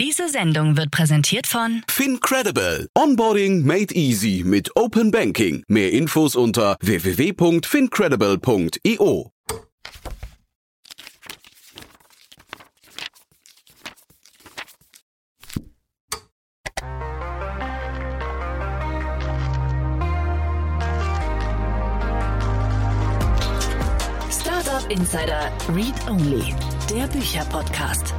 Diese Sendung wird präsentiert von FinCredible. Onboarding made easy mit Open Banking. Mehr Infos unter www.fincredible.io. Startup Insider Read Only, der Bücherpodcast.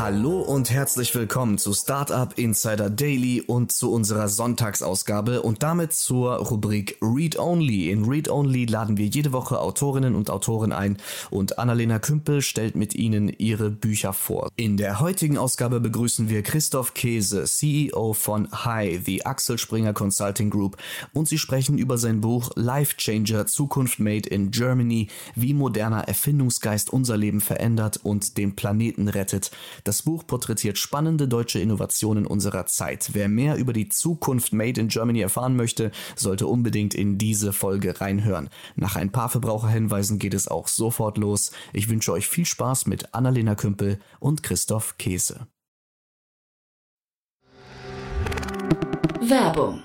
Hallo und herzlich willkommen zu Startup Insider Daily und zu unserer Sonntagsausgabe und damit zur Rubrik Read Only. In Read Only laden wir jede Woche Autorinnen und Autoren ein und Annalena Kümpel stellt mit ihnen ihre Bücher vor. In der heutigen Ausgabe begrüßen wir Christoph Käse, CEO von Hi, the Axel Springer Consulting Group und sie sprechen über sein Buch Life Changer Zukunft Made in Germany, wie moderner Erfindungsgeist unser Leben verändert und den Planeten rettet. Das Buch porträtiert spannende deutsche Innovationen unserer Zeit. Wer mehr über die Zukunft Made in Germany erfahren möchte, sollte unbedingt in diese Folge reinhören. Nach ein paar Verbraucherhinweisen geht es auch sofort los. Ich wünsche euch viel Spaß mit Annalena Kümpel und Christoph Käse. Werbung.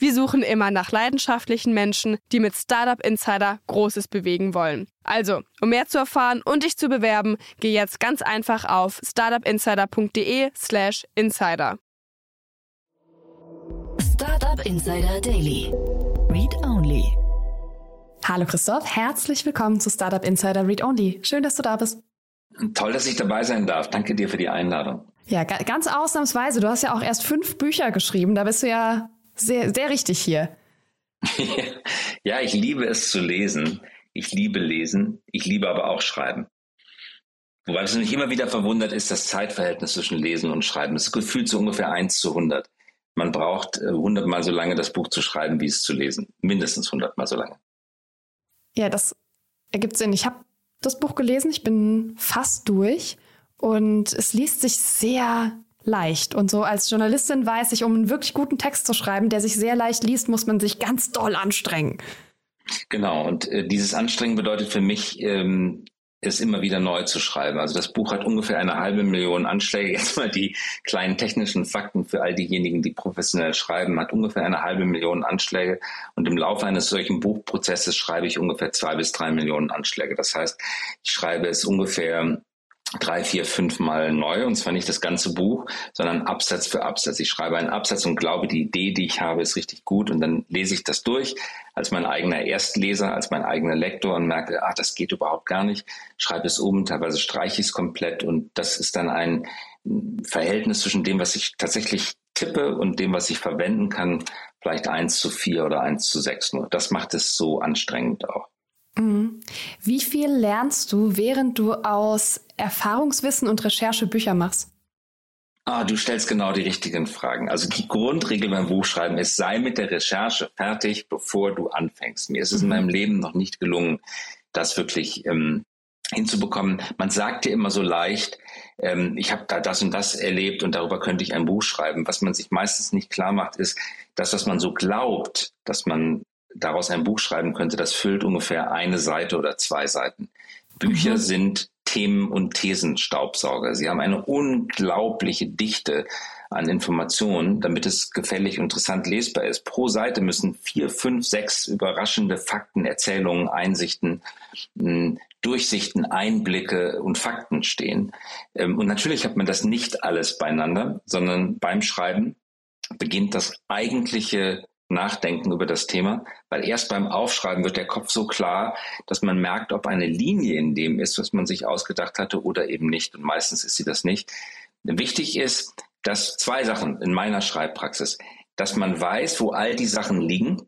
Wir suchen immer nach leidenschaftlichen Menschen, die mit Startup Insider Großes bewegen wollen. Also, um mehr zu erfahren und dich zu bewerben, geh jetzt ganz einfach auf startupinsider.de/slash insider. Startup Insider Daily. Read Only. Hallo Christoph, herzlich willkommen zu Startup Insider Read Only. Schön, dass du da bist. Toll, dass ich dabei sein darf. Danke dir für die Einladung. Ja, ganz ausnahmsweise. Du hast ja auch erst fünf Bücher geschrieben. Da bist du ja sehr, sehr richtig hier. ja, ich liebe es zu lesen. Ich liebe Lesen. Ich liebe aber auch Schreiben. Wobei es mich immer wieder verwundert ist, das Zeitverhältnis zwischen Lesen und Schreiben. Das ist gefühlt so ungefähr 1 zu 100. Man braucht äh, hundertmal so lange, das Buch zu schreiben, wie es zu lesen. Mindestens hundertmal so lange. Ja, das ergibt Sinn. Ich habe das Buch gelesen, ich bin fast durch und es liest sich sehr leicht. Und so als Journalistin weiß ich, um einen wirklich guten Text zu schreiben, der sich sehr leicht liest, muss man sich ganz doll anstrengen. Genau, und äh, dieses Anstrengen bedeutet für mich, ähm, es immer wieder neu zu schreiben. Also das Buch hat ungefähr eine halbe Million Anschläge. Jetzt mal die kleinen technischen Fakten für all diejenigen, die professionell schreiben, hat ungefähr eine halbe Million Anschläge. Und im Laufe eines solchen Buchprozesses schreibe ich ungefähr zwei bis drei Millionen Anschläge. Das heißt, ich schreibe es ungefähr drei, vier, fünf Mal neu und zwar nicht das ganze Buch, sondern Absatz für Absatz. Ich schreibe einen Absatz und glaube, die Idee, die ich habe, ist richtig gut und dann lese ich das durch als mein eigener Erstleser, als mein eigener Lektor und merke, ah, das geht überhaupt gar nicht, schreibe es um, teilweise streiche ich es komplett und das ist dann ein Verhältnis zwischen dem, was ich tatsächlich tippe und dem, was ich verwenden kann, vielleicht eins zu vier oder eins zu sechs nur. Das macht es so anstrengend auch. Wie viel lernst du, während du aus Erfahrungswissen und Recherche Bücher machst? Ah, du stellst genau die richtigen Fragen. Also die Grundregel beim Buchschreiben ist, sei mit der Recherche fertig, bevor du anfängst. Mir ist es in mhm. meinem Leben noch nicht gelungen, das wirklich ähm, hinzubekommen. Man sagt dir immer so leicht, ähm, ich habe da das und das erlebt und darüber könnte ich ein Buch schreiben. Was man sich meistens nicht klar macht, ist, dass was man so glaubt, dass man daraus ein Buch schreiben könnte, das füllt ungefähr eine Seite oder zwei Seiten. Bücher mhm. sind Themen- und Thesenstaubsauger. Sie haben eine unglaubliche Dichte an Informationen, damit es gefällig und interessant lesbar ist. Pro Seite müssen vier, fünf, sechs überraschende Fakten, Erzählungen, Einsichten, hm, Durchsichten, Einblicke und Fakten stehen. Ähm, und natürlich hat man das nicht alles beieinander, sondern beim Schreiben beginnt das eigentliche nachdenken über das Thema, weil erst beim Aufschreiben wird der Kopf so klar, dass man merkt, ob eine Linie in dem ist, was man sich ausgedacht hatte oder eben nicht. Und meistens ist sie das nicht. Wichtig ist, dass zwei Sachen in meiner Schreibpraxis, dass man weiß, wo all die Sachen liegen,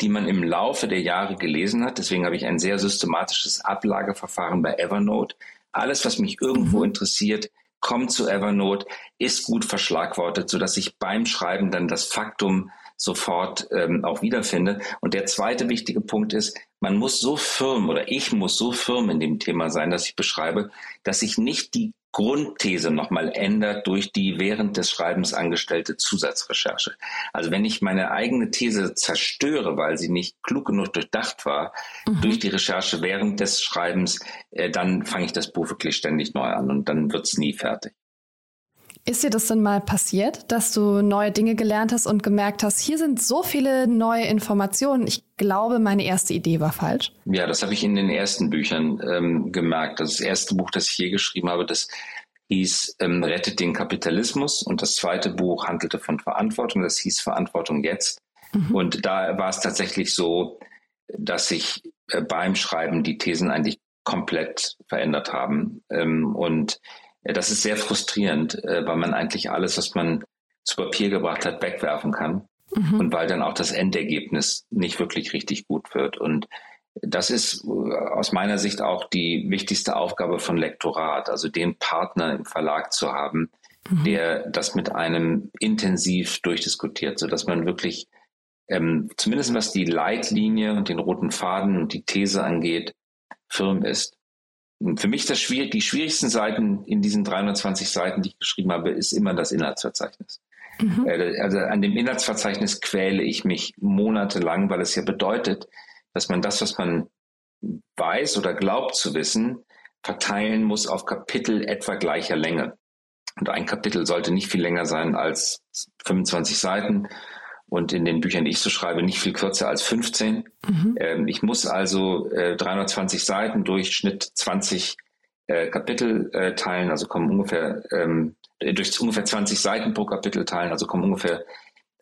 die man im Laufe der Jahre gelesen hat. Deswegen habe ich ein sehr systematisches Ablageverfahren bei Evernote, Alles, was mich irgendwo mhm. interessiert, kommt zu Evernote, ist gut verschlagwortet, so dass ich beim Schreiben dann das Faktum sofort ähm, auch wiederfinde. Und der zweite wichtige Punkt ist, man muss so firm oder ich muss so firm in dem Thema sein, das ich beschreibe, dass ich nicht die Grundthese nochmal ändert durch die während des Schreibens angestellte Zusatzrecherche. Also wenn ich meine eigene These zerstöre, weil sie nicht klug genug durchdacht war, mhm. durch die Recherche während des Schreibens, äh, dann fange ich das Buch wirklich ständig neu an und dann wird es nie fertig. Ist dir das denn mal passiert, dass du neue Dinge gelernt hast und gemerkt hast, hier sind so viele neue Informationen, ich glaube, meine erste Idee war falsch? Ja, das habe ich in den ersten Büchern ähm, gemerkt. Das erste Buch, das ich je geschrieben habe, das hieß ähm, Rettet den Kapitalismus und das zweite Buch handelte von Verantwortung, das hieß Verantwortung jetzt. Mhm. Und da war es tatsächlich so, dass sich äh, beim Schreiben die Thesen eigentlich komplett verändert haben. Ähm, und das ist sehr frustrierend, äh, weil man eigentlich alles, was man zu Papier gebracht hat, wegwerfen kann. Mhm. Und weil dann auch das Endergebnis nicht wirklich richtig gut wird. Und das ist äh, aus meiner Sicht auch die wichtigste Aufgabe von Lektorat, also den Partner im Verlag zu haben, mhm. der das mit einem intensiv durchdiskutiert, sodass man wirklich ähm, zumindest was die Leitlinie und den roten Faden und die These angeht, firm ist. Für mich das schwierig, die schwierigsten Seiten in diesen 320 Seiten, die ich geschrieben habe, ist immer das Inhaltsverzeichnis. Mhm. Äh, also an dem Inhaltsverzeichnis quäle ich mich monatelang, weil es ja bedeutet, dass man das, was man weiß oder glaubt zu wissen, verteilen muss auf Kapitel etwa gleicher Länge. Und ein Kapitel sollte nicht viel länger sein als 25 Seiten und in den Büchern, die ich so schreibe, nicht viel kürzer als 15. Mhm. Ähm, ich muss also äh, 320 Seiten durch Schnitt 20 äh, Kapitel äh, teilen, also kommen ungefähr ähm, durch ungefähr 20 Seiten pro Kapitel teilen, also kommen ungefähr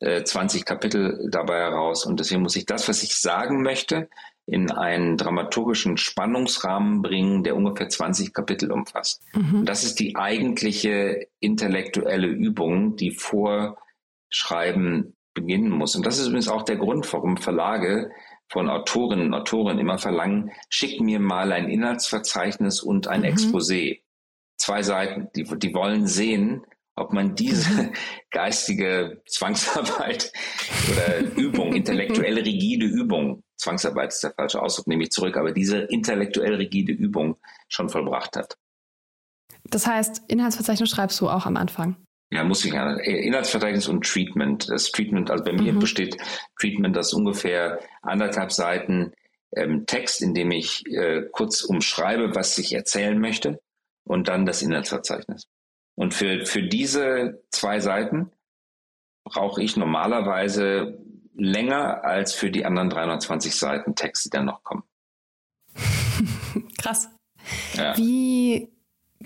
äh, 20 Kapitel dabei heraus. Und deswegen muss ich das, was ich sagen möchte, in einen dramaturgischen Spannungsrahmen bringen, der ungefähr 20 Kapitel umfasst. Mhm. Das ist die eigentliche intellektuelle Übung, die vor Schreiben beginnen muss. Und das ist übrigens auch der Grund, warum Verlage von Autorinnen und Autoren immer verlangen, schick mir mal ein Inhaltsverzeichnis und ein mhm. Exposé. Zwei Seiten. Die, die wollen sehen, ob man diese mhm. geistige Zwangsarbeit oder Übung, intellektuell rigide Übung, Zwangsarbeit ist der falsche Ausdruck, nehme ich zurück, aber diese intellektuell rigide Übung schon vollbracht hat. Das heißt, Inhaltsverzeichnis schreibst du auch am Anfang? Ja, muss ich ja. Inhaltsverzeichnis und Treatment. Das Treatment, also bei mhm. mir besteht Treatment das ungefähr anderthalb Seiten ähm, Text, in dem ich äh, kurz umschreibe, was ich erzählen möchte und dann das Inhaltsverzeichnis. Und für, für diese zwei Seiten brauche ich normalerweise länger als für die anderen 320 Seiten Text, die dann noch kommen. Krass. Ja. Wie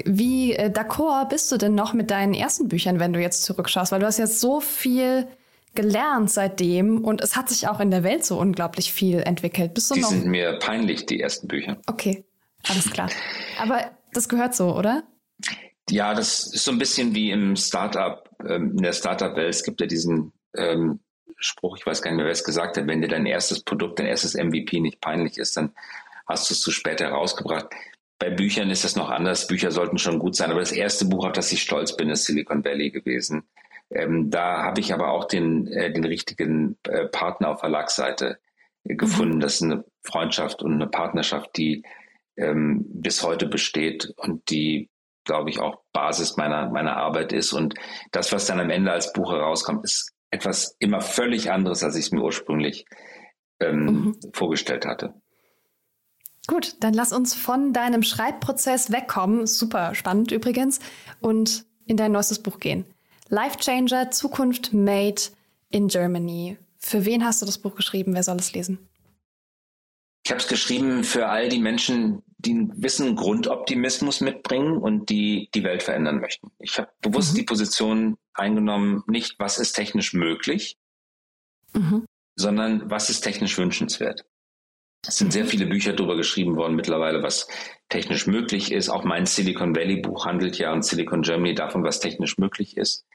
wie äh, d'accord bist du denn noch mit deinen ersten Büchern, wenn du jetzt zurückschaust? Weil du hast jetzt so viel gelernt seitdem und es hat sich auch in der Welt so unglaublich viel entwickelt. Bist du die noch? sind mir peinlich, die ersten Bücher. Okay, alles klar. Aber das gehört so, oder? Ja, das ist so ein bisschen wie im Startup, ähm, in der Startup-Welt. Es gibt ja diesen ähm, Spruch, ich weiß gar nicht mehr, wer es gesagt hat, wenn dir dein erstes Produkt, dein erstes MVP nicht peinlich ist, dann hast du es zu spät herausgebracht. Bei Büchern ist das noch anders. Bücher sollten schon gut sein. Aber das erste Buch, auf das ich stolz bin, ist Silicon Valley gewesen. Ähm, da habe ich aber auch den, äh, den richtigen äh, Partner auf Verlagsseite äh, gefunden. Mhm. Das ist eine Freundschaft und eine Partnerschaft, die ähm, bis heute besteht und die, glaube ich, auch Basis meiner, meiner Arbeit ist. Und das, was dann am Ende als Buch herauskommt, ist etwas immer völlig anderes, als ich es mir ursprünglich ähm, mhm. vorgestellt hatte. Gut, dann lass uns von deinem Schreibprozess wegkommen, super spannend übrigens, und in dein neuestes Buch gehen. Life Changer, Zukunft Made in Germany. Für wen hast du das Buch geschrieben? Wer soll es lesen? Ich habe es geschrieben für all die Menschen, die einen gewissen Grundoptimismus mitbringen und die die Welt verändern möchten. Ich habe bewusst mhm. die Position eingenommen, nicht was ist technisch möglich, mhm. sondern was ist technisch wünschenswert. Es sind sehr viele Bücher darüber geschrieben worden mittlerweile, was technisch möglich ist. Auch mein Silicon Valley Buch handelt ja und Silicon Germany davon, was technisch möglich ist.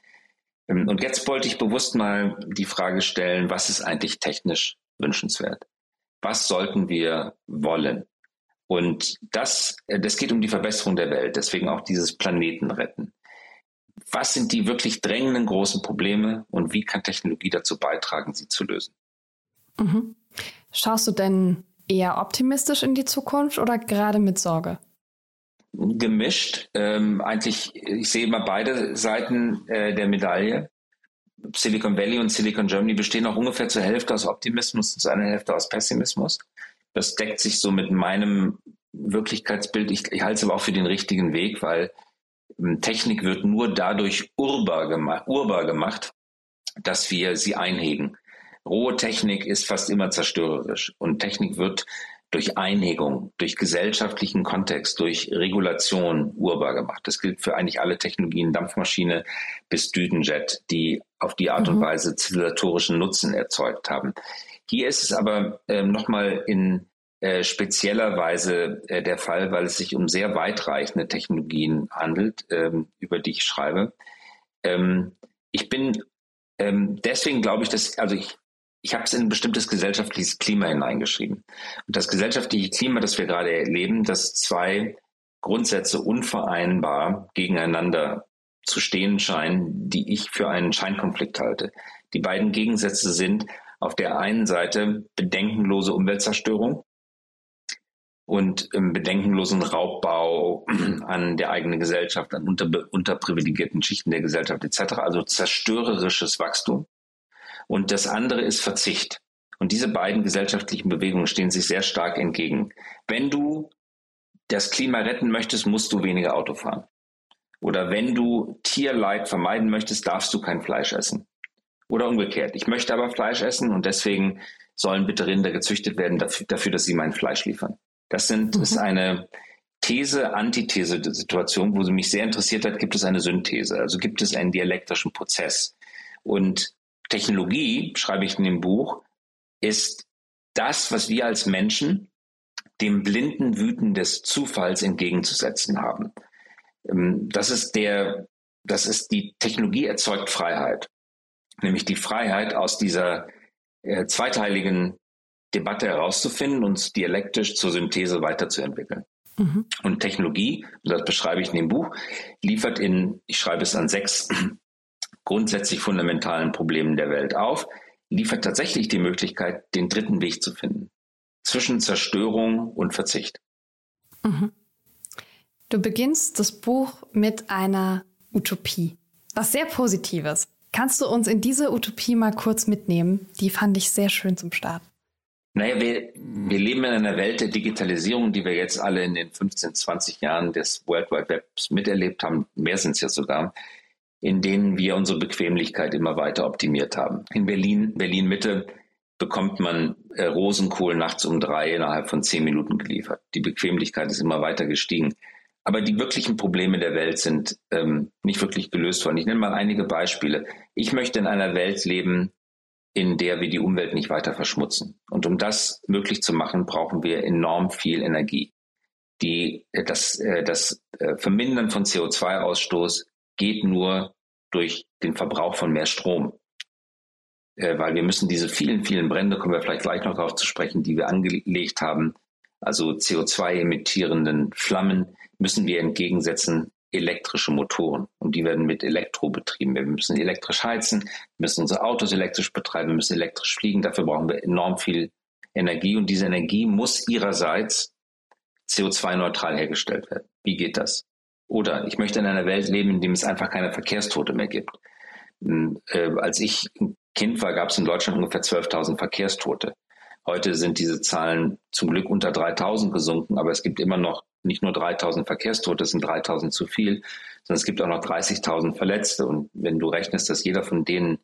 Ähm, und jetzt wollte ich bewusst mal die Frage stellen, was ist eigentlich technisch wünschenswert? Was sollten wir wollen? Und das, äh, das geht um die Verbesserung der Welt, deswegen auch dieses Planeten retten. Was sind die wirklich drängenden großen Probleme und wie kann Technologie dazu beitragen, sie zu lösen? Mhm. Schaust du denn eher optimistisch in die Zukunft oder gerade mit Sorge? Gemischt. Ähm, eigentlich, ich sehe immer beide Seiten äh, der Medaille. Silicon Valley und Silicon Germany bestehen auch ungefähr zur Hälfte aus Optimismus und zu einer Hälfte aus Pessimismus. Das deckt sich so mit meinem Wirklichkeitsbild. Ich, ich halte es aber auch für den richtigen Weg, weil ähm, Technik wird nur dadurch urbar gemacht, urbar gemacht, dass wir sie einhegen. Rohe Technik ist fast immer zerstörerisch und Technik wird durch Einhegung, durch gesellschaftlichen Kontext, durch Regulation urbar gemacht. Das gilt für eigentlich alle Technologien, Dampfmaschine bis Düdenjet, die auf die Art mhm. und Weise zivilisatorischen Nutzen erzeugt haben. Hier ist es aber ähm, nochmal in äh, spezieller Weise äh, der Fall, weil es sich um sehr weitreichende Technologien handelt, ähm, über die ich schreibe. Ähm, ich bin ähm, deswegen glaube ich, dass, also ich ich habe es in ein bestimmtes gesellschaftliches Klima hineingeschrieben. Und das gesellschaftliche Klima, das wir gerade erleben, dass zwei Grundsätze unvereinbar gegeneinander zu stehen scheinen, die ich für einen Scheinkonflikt halte. Die beiden Gegensätze sind auf der einen Seite bedenkenlose Umweltzerstörung und im bedenkenlosen Raubbau an der eigenen Gesellschaft, an unter, unterprivilegierten Schichten der Gesellschaft etc., also zerstörerisches Wachstum. Und das andere ist Verzicht. Und diese beiden gesellschaftlichen Bewegungen stehen sich sehr stark entgegen. Wenn du das Klima retten möchtest, musst du weniger Auto fahren. Oder wenn du Tierleid vermeiden möchtest, darfst du kein Fleisch essen. Oder umgekehrt. Ich möchte aber Fleisch essen und deswegen sollen bitte Rinder gezüchtet werden dafür, dafür dass sie mein Fleisch liefern. Das sind, mhm. ist eine These, Antithese-Situation, wo sie mich sehr interessiert hat, gibt es eine Synthese. Also gibt es einen dialektischen Prozess. Und Technologie, schreibe ich in dem Buch, ist das, was wir als Menschen dem blinden Wüten des Zufalls entgegenzusetzen haben. Ähm, das ist der, das ist die Technologie erzeugt Freiheit. Nämlich die Freiheit aus dieser äh, zweiteiligen Debatte herauszufinden und dialektisch zur Synthese weiterzuentwickeln. Mhm. Und Technologie, das beschreibe ich in dem Buch, liefert in, ich schreibe es an sechs grundsätzlich fundamentalen Problemen der Welt auf, liefert tatsächlich die Möglichkeit, den dritten Weg zu finden. Zwischen Zerstörung und Verzicht. Mhm. Du beginnst das Buch mit einer Utopie. Was sehr Positives. Kannst du uns in diese Utopie mal kurz mitnehmen? Die fand ich sehr schön zum Start. Naja, wir, wir leben in einer Welt der Digitalisierung, die wir jetzt alle in den 15, 20 Jahren des World Wide Webs miterlebt haben. Mehr sind es ja sogar in denen wir unsere Bequemlichkeit immer weiter optimiert haben. In Berlin, Berlin Mitte bekommt man äh, Rosenkohl nachts um drei innerhalb von zehn Minuten geliefert. Die Bequemlichkeit ist immer weiter gestiegen. Aber die wirklichen Probleme der Welt sind ähm, nicht wirklich gelöst worden. Ich nenne mal einige Beispiele. Ich möchte in einer Welt leben, in der wir die Umwelt nicht weiter verschmutzen. Und um das möglich zu machen, brauchen wir enorm viel Energie. Die, äh, das, äh, das äh, Vermindern von CO2-Ausstoß geht nur durch den Verbrauch von mehr Strom. Äh, weil wir müssen diese vielen, vielen Brände, kommen wir vielleicht gleich noch darauf zu sprechen, die wir angelegt haben, also CO2-emittierenden Flammen, müssen wir entgegensetzen elektrische Motoren. Und die werden mit Elektro betrieben. Wir müssen elektrisch heizen, müssen unsere Autos elektrisch betreiben, müssen elektrisch fliegen. Dafür brauchen wir enorm viel Energie. Und diese Energie muss ihrerseits CO2-neutral hergestellt werden. Wie geht das? Oder ich möchte in einer Welt leben, in dem es einfach keine Verkehrstote mehr gibt. Hm, äh, als ich ein Kind war, gab es in Deutschland ungefähr 12.000 Verkehrstote. Heute sind diese Zahlen zum Glück unter 3.000 gesunken, aber es gibt immer noch nicht nur 3.000 Verkehrstote, es sind 3.000 zu viel, sondern es gibt auch noch 30.000 Verletzte. Und wenn du rechnest, dass jeder von denen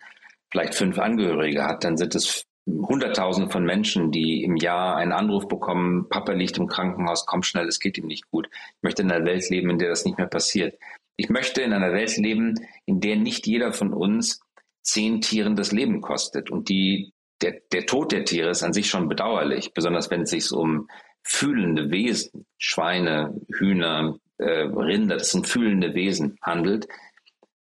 vielleicht fünf Angehörige hat, dann sind es Hunderttausende von Menschen, die im Jahr einen Anruf bekommen, Papa liegt im Krankenhaus, komm schnell, es geht ihm nicht gut. Ich möchte in einer Welt leben, in der das nicht mehr passiert. Ich möchte in einer Welt leben, in der nicht jeder von uns zehn Tieren das Leben kostet. Und die, der, der Tod der Tiere ist an sich schon bedauerlich, besonders wenn es sich um fühlende Wesen, Schweine, Hühner, äh, Rinder, das sind fühlende Wesen handelt.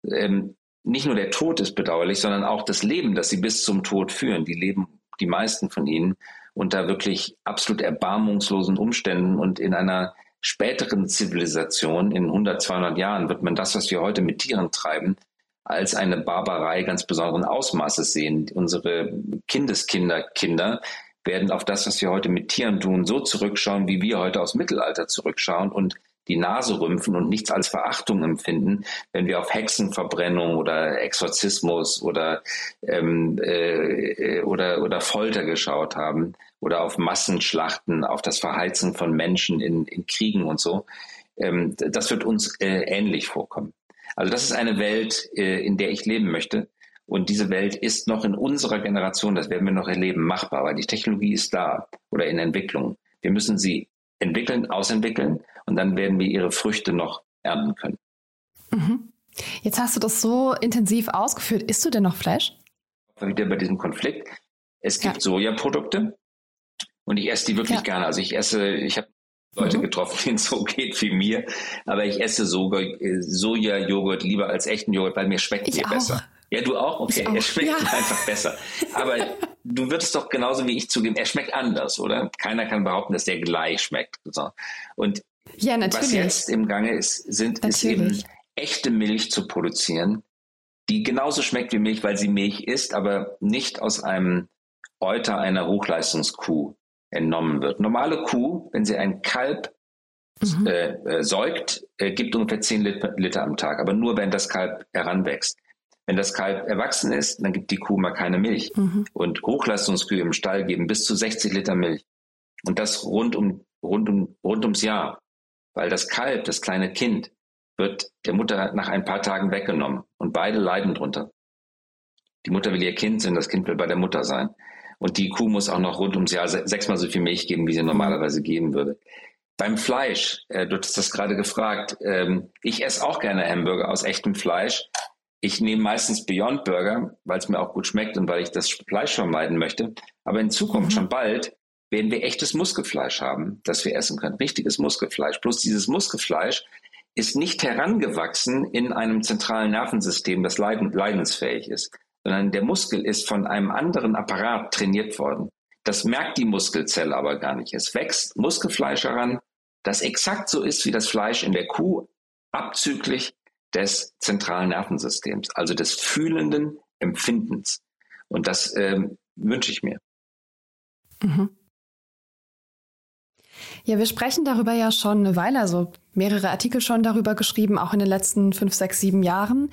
Ähm, nicht nur der Tod ist bedauerlich, sondern auch das Leben, das sie bis zum Tod führen. Die leben, die meisten von ihnen, unter wirklich absolut erbarmungslosen Umständen und in einer späteren Zivilisation in 100, 200 Jahren wird man das, was wir heute mit Tieren treiben, als eine Barbarei ganz besonderen Ausmaßes sehen. Unsere Kindeskinder, Kinder werden auf das, was wir heute mit Tieren tun, so zurückschauen, wie wir heute aus Mittelalter zurückschauen und die Nase rümpfen und nichts als Verachtung empfinden, wenn wir auf Hexenverbrennung oder Exorzismus oder, ähm, äh, oder, oder Folter geschaut haben oder auf Massenschlachten, auf das Verheizen von Menschen in, in Kriegen und so. Ähm, das wird uns äh, ähnlich vorkommen. Also das ist eine Welt, äh, in der ich leben möchte. Und diese Welt ist noch in unserer Generation, das werden wir noch erleben, machbar, weil die Technologie ist da oder in Entwicklung. Wir müssen sie entwickeln, ausentwickeln und dann werden wir ihre Früchte noch ernten können. Mhm. Jetzt hast du das so intensiv ausgeführt. Isst du denn noch Fleisch? Wieder bei diesem Konflikt. Es gibt ja. Sojaprodukte und ich esse die wirklich ja. gerne. Also ich esse, ich habe Leute mhm. getroffen, denen es so geht wie mir, aber ich esse Soja-Joghurt lieber als echten Joghurt, weil mir schmeckt ich der besser. Ja, du auch? Okay, auch. er schmeckt ja. einfach besser. Aber du würdest doch genauso wie ich zugeben, er schmeckt anders, oder? Keiner kann behaupten, dass der gleich schmeckt. Und ja, was jetzt im Gange ist, sind, ist eben echte Milch zu produzieren, die genauso schmeckt wie Milch, weil sie Milch ist, aber nicht aus einem Euter einer Hochleistungskuh entnommen wird. Normale Kuh, wenn sie ein Kalb mhm. äh, äh, säugt, äh, gibt ungefähr 10 Liter, Liter am Tag, aber nur wenn das Kalb heranwächst. Wenn das Kalb erwachsen ist, dann gibt die Kuh mal keine Milch. Mhm. Und Hochleistungskühe im Stall geben bis zu 60 Liter Milch. Und das rund um, rund um, rund ums Jahr. Weil das Kalb, das kleine Kind, wird der Mutter nach ein paar Tagen weggenommen. Und beide leiden drunter. Die Mutter will ihr Kind sein, das Kind will bei der Mutter sein. Und die Kuh muss auch noch rund ums Jahr sechsmal so viel Milch geben, wie sie normalerweise geben würde. Beim Fleisch, äh, du hast das gerade gefragt, ähm, ich esse auch gerne Hamburger aus echtem Fleisch, ich nehme meistens Beyond Burger, weil es mir auch gut schmeckt und weil ich das Fleisch vermeiden möchte. Aber in Zukunft, mhm. schon bald, werden wir echtes Muskelfleisch haben, das wir essen können. Richtiges Muskelfleisch. Bloß dieses Muskelfleisch ist nicht herangewachsen in einem zentralen Nervensystem, das leiden, leidensfähig ist, sondern der Muskel ist von einem anderen Apparat trainiert worden. Das merkt die Muskelzelle aber gar nicht. Es wächst Muskelfleisch heran, das exakt so ist wie das Fleisch in der Kuh, abzüglich des zentralen Nervensystems, also des fühlenden Empfindens. Und das ähm, wünsche ich mir. Mhm. Ja, wir sprechen darüber ja schon eine Weile, also mehrere Artikel schon darüber geschrieben, auch in den letzten fünf, sechs, sieben Jahren.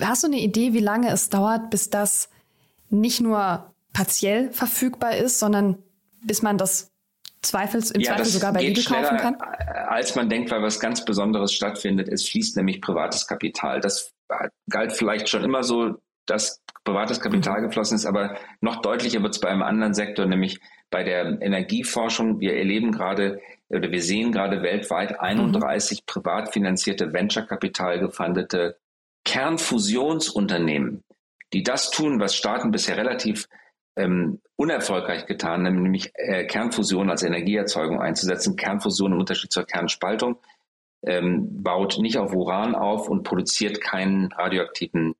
Hast du eine Idee, wie lange es dauert, bis das nicht nur partiell verfügbar ist, sondern bis man das Zweifels, im ja, Zweifel sogar bei Lidl kaufen kann? Als man denkt, weil was ganz Besonderes stattfindet. Es fließt nämlich privates Kapital. Das galt vielleicht schon immer so, dass privates Kapital mhm. geflossen ist, aber noch deutlicher wird es bei einem anderen Sektor, nämlich bei der Energieforschung. Wir erleben gerade oder wir sehen gerade weltweit 31 mhm. privat finanzierte Venture-Kapital gefundete Kernfusionsunternehmen, die das tun, was Staaten bisher relativ ähm, unerfolgreich getan, nämlich äh, Kernfusion als Energieerzeugung einzusetzen. Kernfusion im Unterschied zur Kernspaltung ähm, baut nicht auf Uran auf und produziert keinen radioaktiven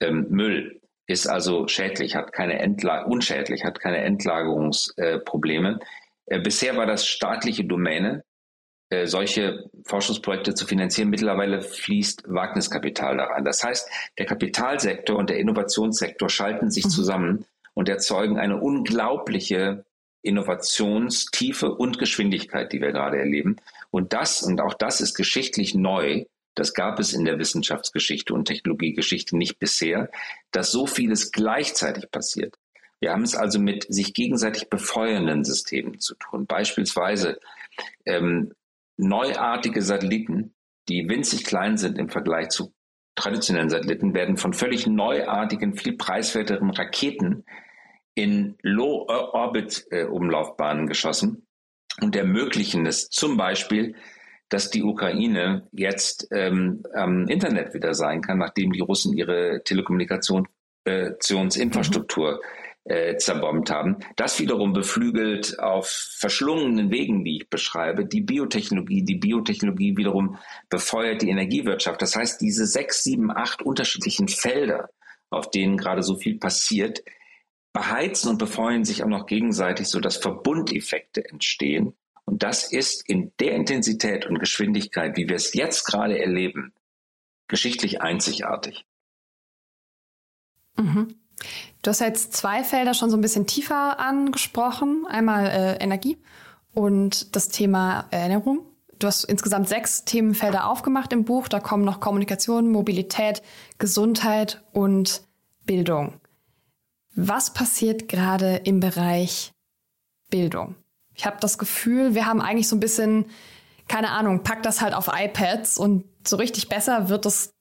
ähm, Müll. Ist also schädlich, hat keine Entla unschädlich, hat keine Endlagerungsprobleme. Äh, äh, bisher war das staatliche Domäne, äh, solche Forschungsprojekte zu finanzieren. Mittlerweile fließt Wagniskapital daran. Das heißt, der Kapitalsektor und der Innovationssektor schalten sich mhm. zusammen und erzeugen eine unglaubliche Innovationstiefe und Geschwindigkeit, die wir gerade erleben. Und das, und auch das ist geschichtlich neu, das gab es in der Wissenschaftsgeschichte und Technologiegeschichte nicht bisher, dass so vieles gleichzeitig passiert. Wir haben es also mit sich gegenseitig befeuernden Systemen zu tun. Beispielsweise ähm, neuartige Satelliten, die winzig klein sind im Vergleich zu traditionellen Satelliten, werden von völlig neuartigen, viel preiswerteren Raketen in Low-Orbit-Umlaufbahnen geschossen und ermöglichen es zum Beispiel, dass die Ukraine jetzt ähm, am Internet wieder sein kann, nachdem die Russen ihre Telekommunikationsinfrastruktur äh, zerbombt haben. Das wiederum beflügelt auf verschlungenen Wegen, die ich beschreibe, die Biotechnologie. Die Biotechnologie wiederum befeuert die Energiewirtschaft. Das heißt, diese sechs, sieben, acht unterschiedlichen Felder, auf denen gerade so viel passiert, beheizen und befeuern sich auch noch gegenseitig, sodass Verbundeffekte entstehen. Und das ist in der Intensität und Geschwindigkeit, wie wir es jetzt gerade erleben, geschichtlich einzigartig. Mhm. Du hast jetzt zwei Felder schon so ein bisschen tiefer angesprochen. Einmal äh, Energie und das Thema Erinnerung. Du hast insgesamt sechs Themenfelder aufgemacht im Buch. Da kommen noch Kommunikation, Mobilität, Gesundheit und Bildung. Was passiert gerade im Bereich Bildung? Ich habe das Gefühl, wir haben eigentlich so ein bisschen, keine Ahnung, pack das halt auf iPads und so richtig besser wird es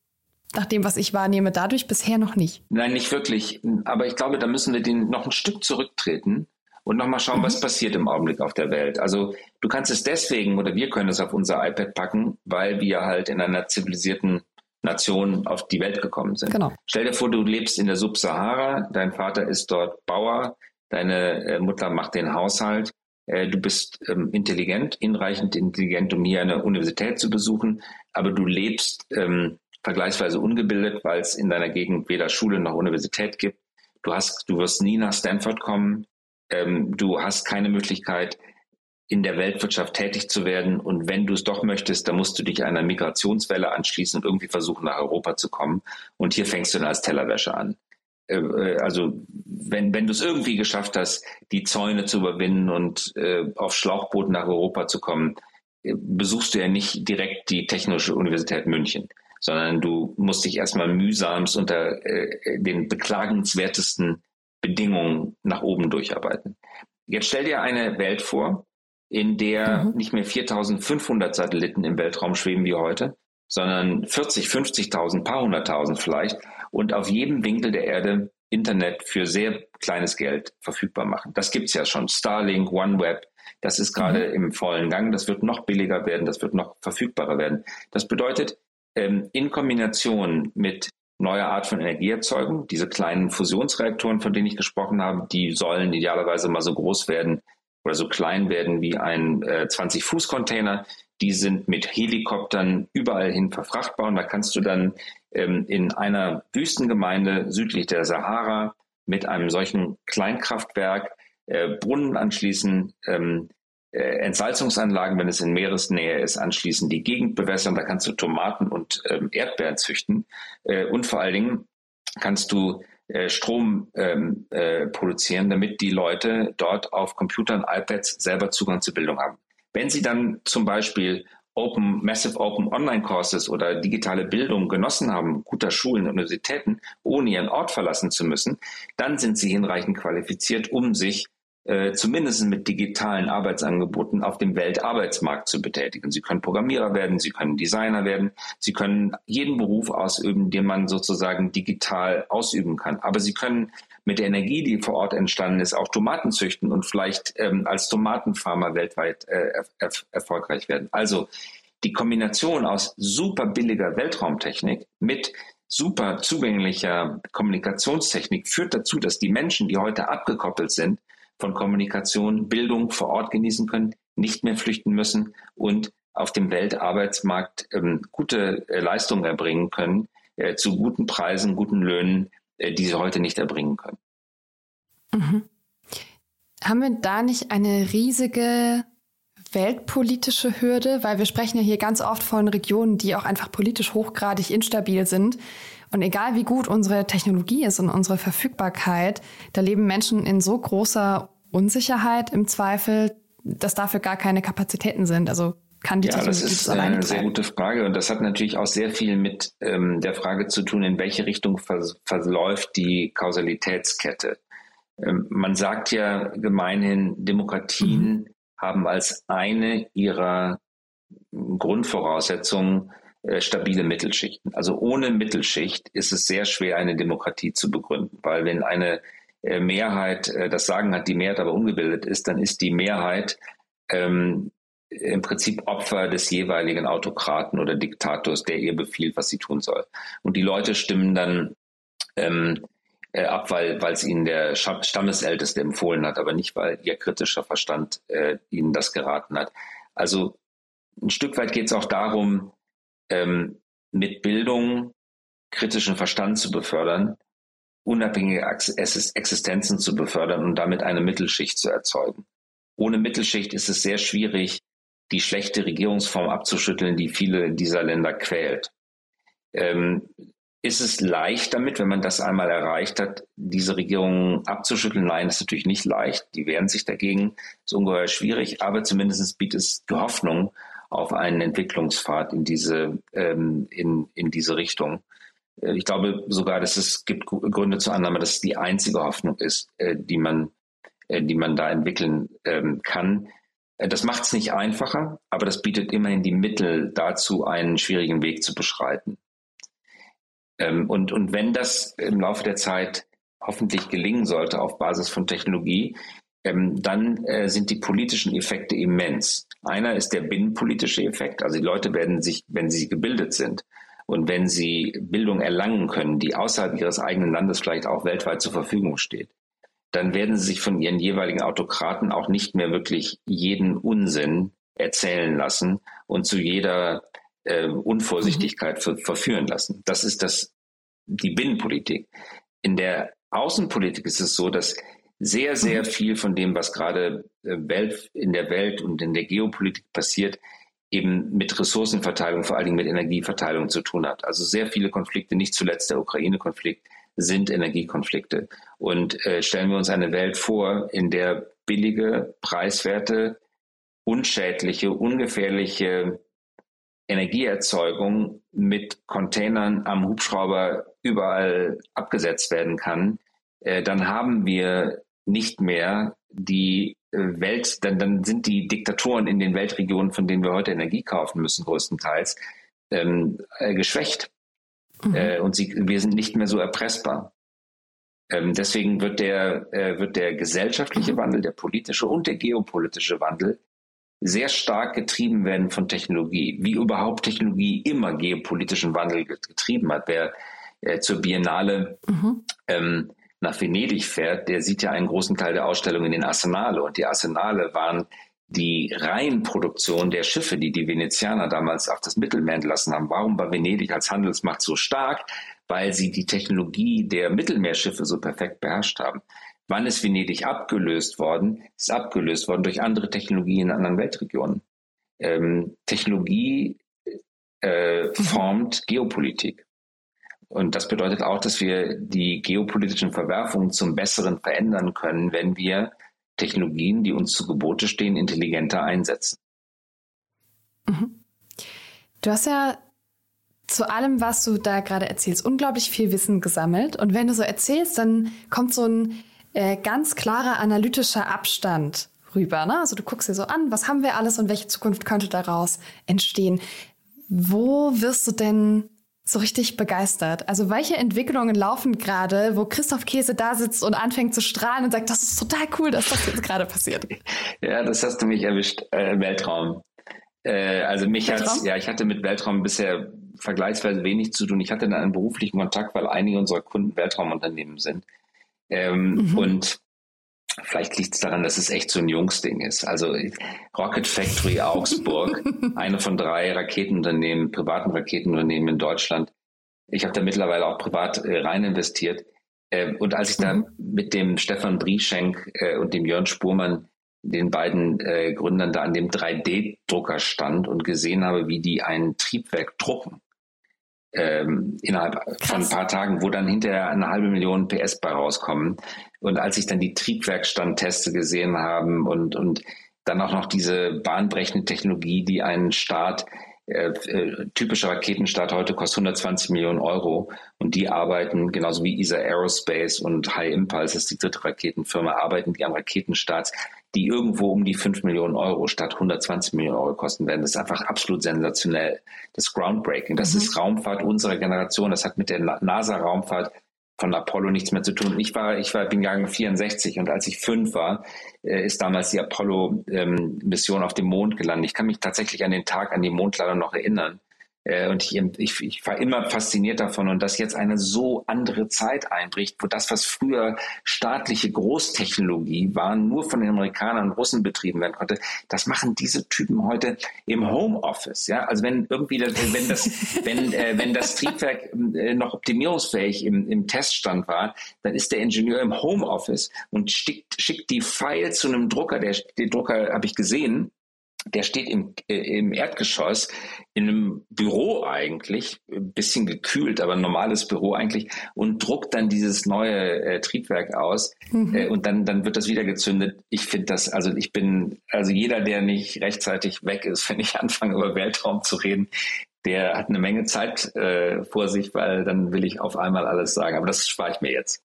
nach dem, was ich wahrnehme, dadurch bisher noch nicht. Nein, nicht wirklich. Aber ich glaube, da müssen wir den noch ein Stück zurücktreten und nochmal schauen, mhm. was passiert im Augenblick auf der Welt. Also du kannst es deswegen oder wir können es auf unser iPad packen, weil wir halt in einer zivilisierten Nation auf die Welt gekommen sind. Genau. Stell dir vor, du lebst in der Subsahara, dein Vater ist dort Bauer, deine äh, Mutter macht den Haushalt, äh, du bist ähm, intelligent, hinreichend intelligent, um hier eine Universität zu besuchen, aber du lebst ähm, vergleichsweise ungebildet, weil es in deiner Gegend weder Schule noch Universität gibt. Du hast, du wirst nie nach Stanford kommen. Ähm, du hast keine Möglichkeit, in der Weltwirtschaft tätig zu werden. Und wenn du es doch möchtest, dann musst du dich einer Migrationswelle anschließen und irgendwie versuchen, nach Europa zu kommen. Und hier fängst du dann als Tellerwäsche an. Äh, äh, also wenn, wenn du es irgendwie geschafft hast, die Zäune zu überwinden und äh, auf Schlauchbooten nach Europa zu kommen, äh, besuchst du ja nicht direkt die Technische Universität München sondern du musst dich erstmal mühsamst unter äh, den beklagenswertesten Bedingungen nach oben durcharbeiten. Jetzt stell dir eine Welt vor, in der mhm. nicht mehr 4500 Satelliten im Weltraum schweben wie heute, sondern 40, 50.000, paar hunderttausend vielleicht und auf jedem Winkel der Erde Internet für sehr kleines Geld verfügbar machen. Das gibt's ja schon. Starlink, OneWeb, das ist gerade mhm. im vollen Gang. Das wird noch billiger werden, das wird noch verfügbarer werden. Das bedeutet, ähm, in Kombination mit neuer Art von Energieerzeugung, diese kleinen Fusionsreaktoren, von denen ich gesprochen habe, die sollen idealerweise mal so groß werden oder so klein werden wie ein äh, 20-Fuß-Container. Die sind mit Helikoptern überall hin verfrachtbar und da kannst du dann ähm, in einer Wüstengemeinde südlich der Sahara mit einem solchen Kleinkraftwerk äh, Brunnen anschließen, ähm, äh, Entsalzungsanlagen, wenn es in Meeresnähe ist, anschließend die Gegend bewässern. Da kannst du Tomaten und ähm, Erdbeeren züchten. Äh, und vor allen Dingen kannst du äh, Strom ähm, äh, produzieren, damit die Leute dort auf Computern, iPads selber Zugang zur Bildung haben. Wenn sie dann zum Beispiel Open, Massive Open Online Courses oder digitale Bildung genossen haben, guter Schulen, Universitäten, ohne ihren Ort verlassen zu müssen, dann sind sie hinreichend qualifiziert, um sich äh, zumindest mit digitalen Arbeitsangeboten auf dem Weltarbeitsmarkt zu betätigen. Sie können Programmierer werden, Sie können Designer werden, Sie können jeden Beruf ausüben, den man sozusagen digital ausüben kann. Aber Sie können mit der Energie, die vor Ort entstanden ist, auch Tomaten züchten und vielleicht ähm, als Tomatenfarmer weltweit äh, er erfolgreich werden. Also die Kombination aus super billiger Weltraumtechnik mit super zugänglicher Kommunikationstechnik führt dazu, dass die Menschen, die heute abgekoppelt sind, von Kommunikation, Bildung vor Ort genießen können, nicht mehr flüchten müssen und auf dem Weltarbeitsmarkt ähm, gute äh, Leistungen erbringen können, äh, zu guten Preisen, guten Löhnen, äh, die sie heute nicht erbringen können. Mhm. Haben wir da nicht eine riesige weltpolitische Hürde? Weil wir sprechen ja hier ganz oft von Regionen, die auch einfach politisch hochgradig instabil sind. Und egal wie gut unsere Technologie ist und unsere Verfügbarkeit, da leben Menschen in so großer Unsicherheit im Zweifel, dass dafür gar keine Kapazitäten sind. Also kann die ja, Technologie das ist das eine sehr gute Frage und das hat natürlich auch sehr viel mit ähm, der Frage zu tun, in welche Richtung vers verläuft die Kausalitätskette. Ähm, man sagt ja gemeinhin, Demokratien mhm. haben als eine ihrer Grundvoraussetzungen äh, stabile Mittelschichten. Also ohne Mittelschicht ist es sehr schwer, eine Demokratie zu begründen, weil wenn eine äh, Mehrheit äh, das Sagen hat, die Mehrheit aber ungebildet ist, dann ist die Mehrheit ähm, im Prinzip Opfer des jeweiligen Autokraten oder Diktators, der ihr befiehlt, was sie tun soll. Und die Leute stimmen dann ähm, äh, ab, weil es ihnen der Stammesälteste empfohlen hat, aber nicht, weil ihr kritischer Verstand äh, ihnen das geraten hat. Also ein Stück weit geht es auch darum, ähm, mit Bildung kritischen Verstand zu befördern unabhängige Existenzen zu befördern und damit eine Mittelschicht zu erzeugen. Ohne Mittelschicht ist es sehr schwierig, die schlechte Regierungsform abzuschütteln, die viele dieser Länder quält. Ähm, ist es leicht damit, wenn man das einmal erreicht hat, diese Regierungen abzuschütteln? Nein, ist natürlich nicht leicht. Die wehren sich dagegen. Ist ungeheuer schwierig, aber zumindest bietet es die Hoffnung auf einen Entwicklungspfad in diese, ähm, in, in diese Richtung. Äh, ich glaube sogar, dass es gibt Gründe zur Annahme, dass es die einzige Hoffnung ist, äh, die man, äh, die man da entwickeln ähm, kann. Das macht es nicht einfacher, aber das bietet immerhin die Mittel dazu, einen schwierigen Weg zu beschreiten. Ähm, und, und wenn das im Laufe der Zeit hoffentlich gelingen sollte auf Basis von Technologie, ähm, dann sind die politischen Effekte immens. Einer ist der binnenpolitische Effekt. Also die Leute werden sich, wenn sie gebildet sind und wenn sie Bildung erlangen können, die außerhalb ihres eigenen Landes vielleicht auch weltweit zur Verfügung steht, dann werden sie sich von ihren jeweiligen Autokraten auch nicht mehr wirklich jeden Unsinn erzählen lassen und zu jeder äh, Unvorsichtigkeit ver verführen lassen. Das ist das, die Binnenpolitik. In der Außenpolitik ist es so, dass sehr, sehr mhm. viel von dem, was gerade äh, Welt, in der Welt und in der Geopolitik passiert, eben mit Ressourcenverteilung, vor allen Dingen mit Energieverteilung zu tun hat. Also sehr viele Konflikte, nicht zuletzt der Ukraine-Konflikt, sind Energiekonflikte. Und äh, stellen wir uns eine Welt vor, in der billige, preiswerte, unschädliche, ungefährliche Energieerzeugung mit Containern am Hubschrauber überall abgesetzt werden kann, äh, dann haben wir nicht mehr die Welt, dann, dann sind die Diktatoren in den Weltregionen, von denen wir heute Energie kaufen müssen, größtenteils, ähm, äh, geschwächt. Mhm. Äh, und sie, wir sind nicht mehr so erpressbar. Ähm, deswegen wird der, äh, wird der gesellschaftliche mhm. Wandel, der politische und der geopolitische Wandel sehr stark getrieben werden von Technologie, wie überhaupt Technologie immer geopolitischen Wandel getrieben hat. Wer äh, zur Biennale mhm. ähm, nach Venedig fährt, der sieht ja einen großen Teil der Ausstellung in den Arsenale. Und die Arsenale waren die Reihenproduktion der Schiffe, die die Venezianer damals auf das Mittelmeer entlassen haben. Warum war Venedig als Handelsmacht so stark? Weil sie die Technologie der Mittelmeerschiffe so perfekt beherrscht haben. Wann ist Venedig abgelöst worden? Ist abgelöst worden durch andere Technologien in anderen Weltregionen. Ähm, Technologie äh, formt Geopolitik. Und das bedeutet auch, dass wir die geopolitischen Verwerfungen zum Besseren verändern können, wenn wir Technologien, die uns zu Gebote stehen, intelligenter einsetzen. Mhm. Du hast ja zu allem, was du da gerade erzählst, unglaublich viel Wissen gesammelt. Und wenn du so erzählst, dann kommt so ein äh, ganz klarer analytischer Abstand rüber. Ne? Also du guckst dir so an, was haben wir alles und welche Zukunft könnte daraus entstehen. Wo wirst du denn so richtig begeistert? Also welche Entwicklungen laufen gerade, wo Christoph Käse da sitzt und anfängt zu strahlen und sagt, das ist total cool, dass das jetzt gerade passiert? Ja, das hast du mich erwischt. Äh, Weltraum. Äh, also mich hat ja, ich hatte mit Weltraum bisher vergleichsweise wenig zu tun. Ich hatte dann einen beruflichen Kontakt, weil einige unserer Kunden Weltraumunternehmen sind. Ähm, mhm. Und vielleicht liegt es daran, dass es echt so ein Jungsding ist. Also Rocket Factory Augsburg, eine von drei Raketenunternehmen, privaten Raketenunternehmen in Deutschland. Ich habe da mittlerweile auch privat äh, rein investiert. Äh, und als ich mhm. da mit dem Stefan Brieschenk äh, und dem Jörn Spurmann, den beiden äh, Gründern da an dem 3D-Drucker stand und gesehen habe, wie die ein Triebwerk drucken, ähm, innerhalb Krass. von ein paar Tagen, wo dann hinterher eine halbe Million PS bei rauskommen. Und als ich dann die Triebwerkstandteste gesehen haben und, und dann auch noch diese bahnbrechende Technologie, die einen Start, äh, äh, typischer Raketenstart heute kostet 120 Millionen Euro und die arbeiten, genauso wie ESA Aerospace und High Impulse, das ist die dritte Raketenfirma, arbeiten die an Raketenstarts, die irgendwo um die 5 Millionen Euro statt 120 Millionen Euro kosten werden. Das ist einfach absolut sensationell. Das ist groundbreaking. Das mhm. ist Raumfahrt unserer Generation. Das hat mit der NASA-Raumfahrt von Apollo nichts mehr zu tun. Ich war, ich war, bin Jahrgang 64 und als ich fünf war, äh, ist damals die Apollo-Mission ähm, auf dem Mond gelandet. Ich kann mich tatsächlich an den Tag, an die Mondlandung noch erinnern. Äh, und ich, ich, ich war immer fasziniert davon und dass jetzt eine so andere Zeit einbricht, wo das, was früher staatliche Großtechnologie war, nur von den Amerikanern und Russen betrieben werden konnte, das machen diese Typen heute im Homeoffice. Ja, also wenn irgendwie, das, wenn das, wenn, äh, wenn das Triebwerk äh, noch optimierungsfähig im, im Teststand war, dann ist der Ingenieur im Homeoffice und schickt, schickt die Files zu einem Drucker. Der, den Drucker habe ich gesehen der steht im, äh, im Erdgeschoss in einem Büro eigentlich, ein bisschen gekühlt, aber ein normales Büro eigentlich, und druckt dann dieses neue äh, Triebwerk aus mhm. äh, und dann, dann wird das wieder gezündet. Ich finde das, also ich bin, also jeder, der nicht rechtzeitig weg ist, wenn ich anfange über Weltraum zu reden, der hat eine Menge Zeit äh, vor sich, weil dann will ich auf einmal alles sagen. Aber das spare ich mir jetzt.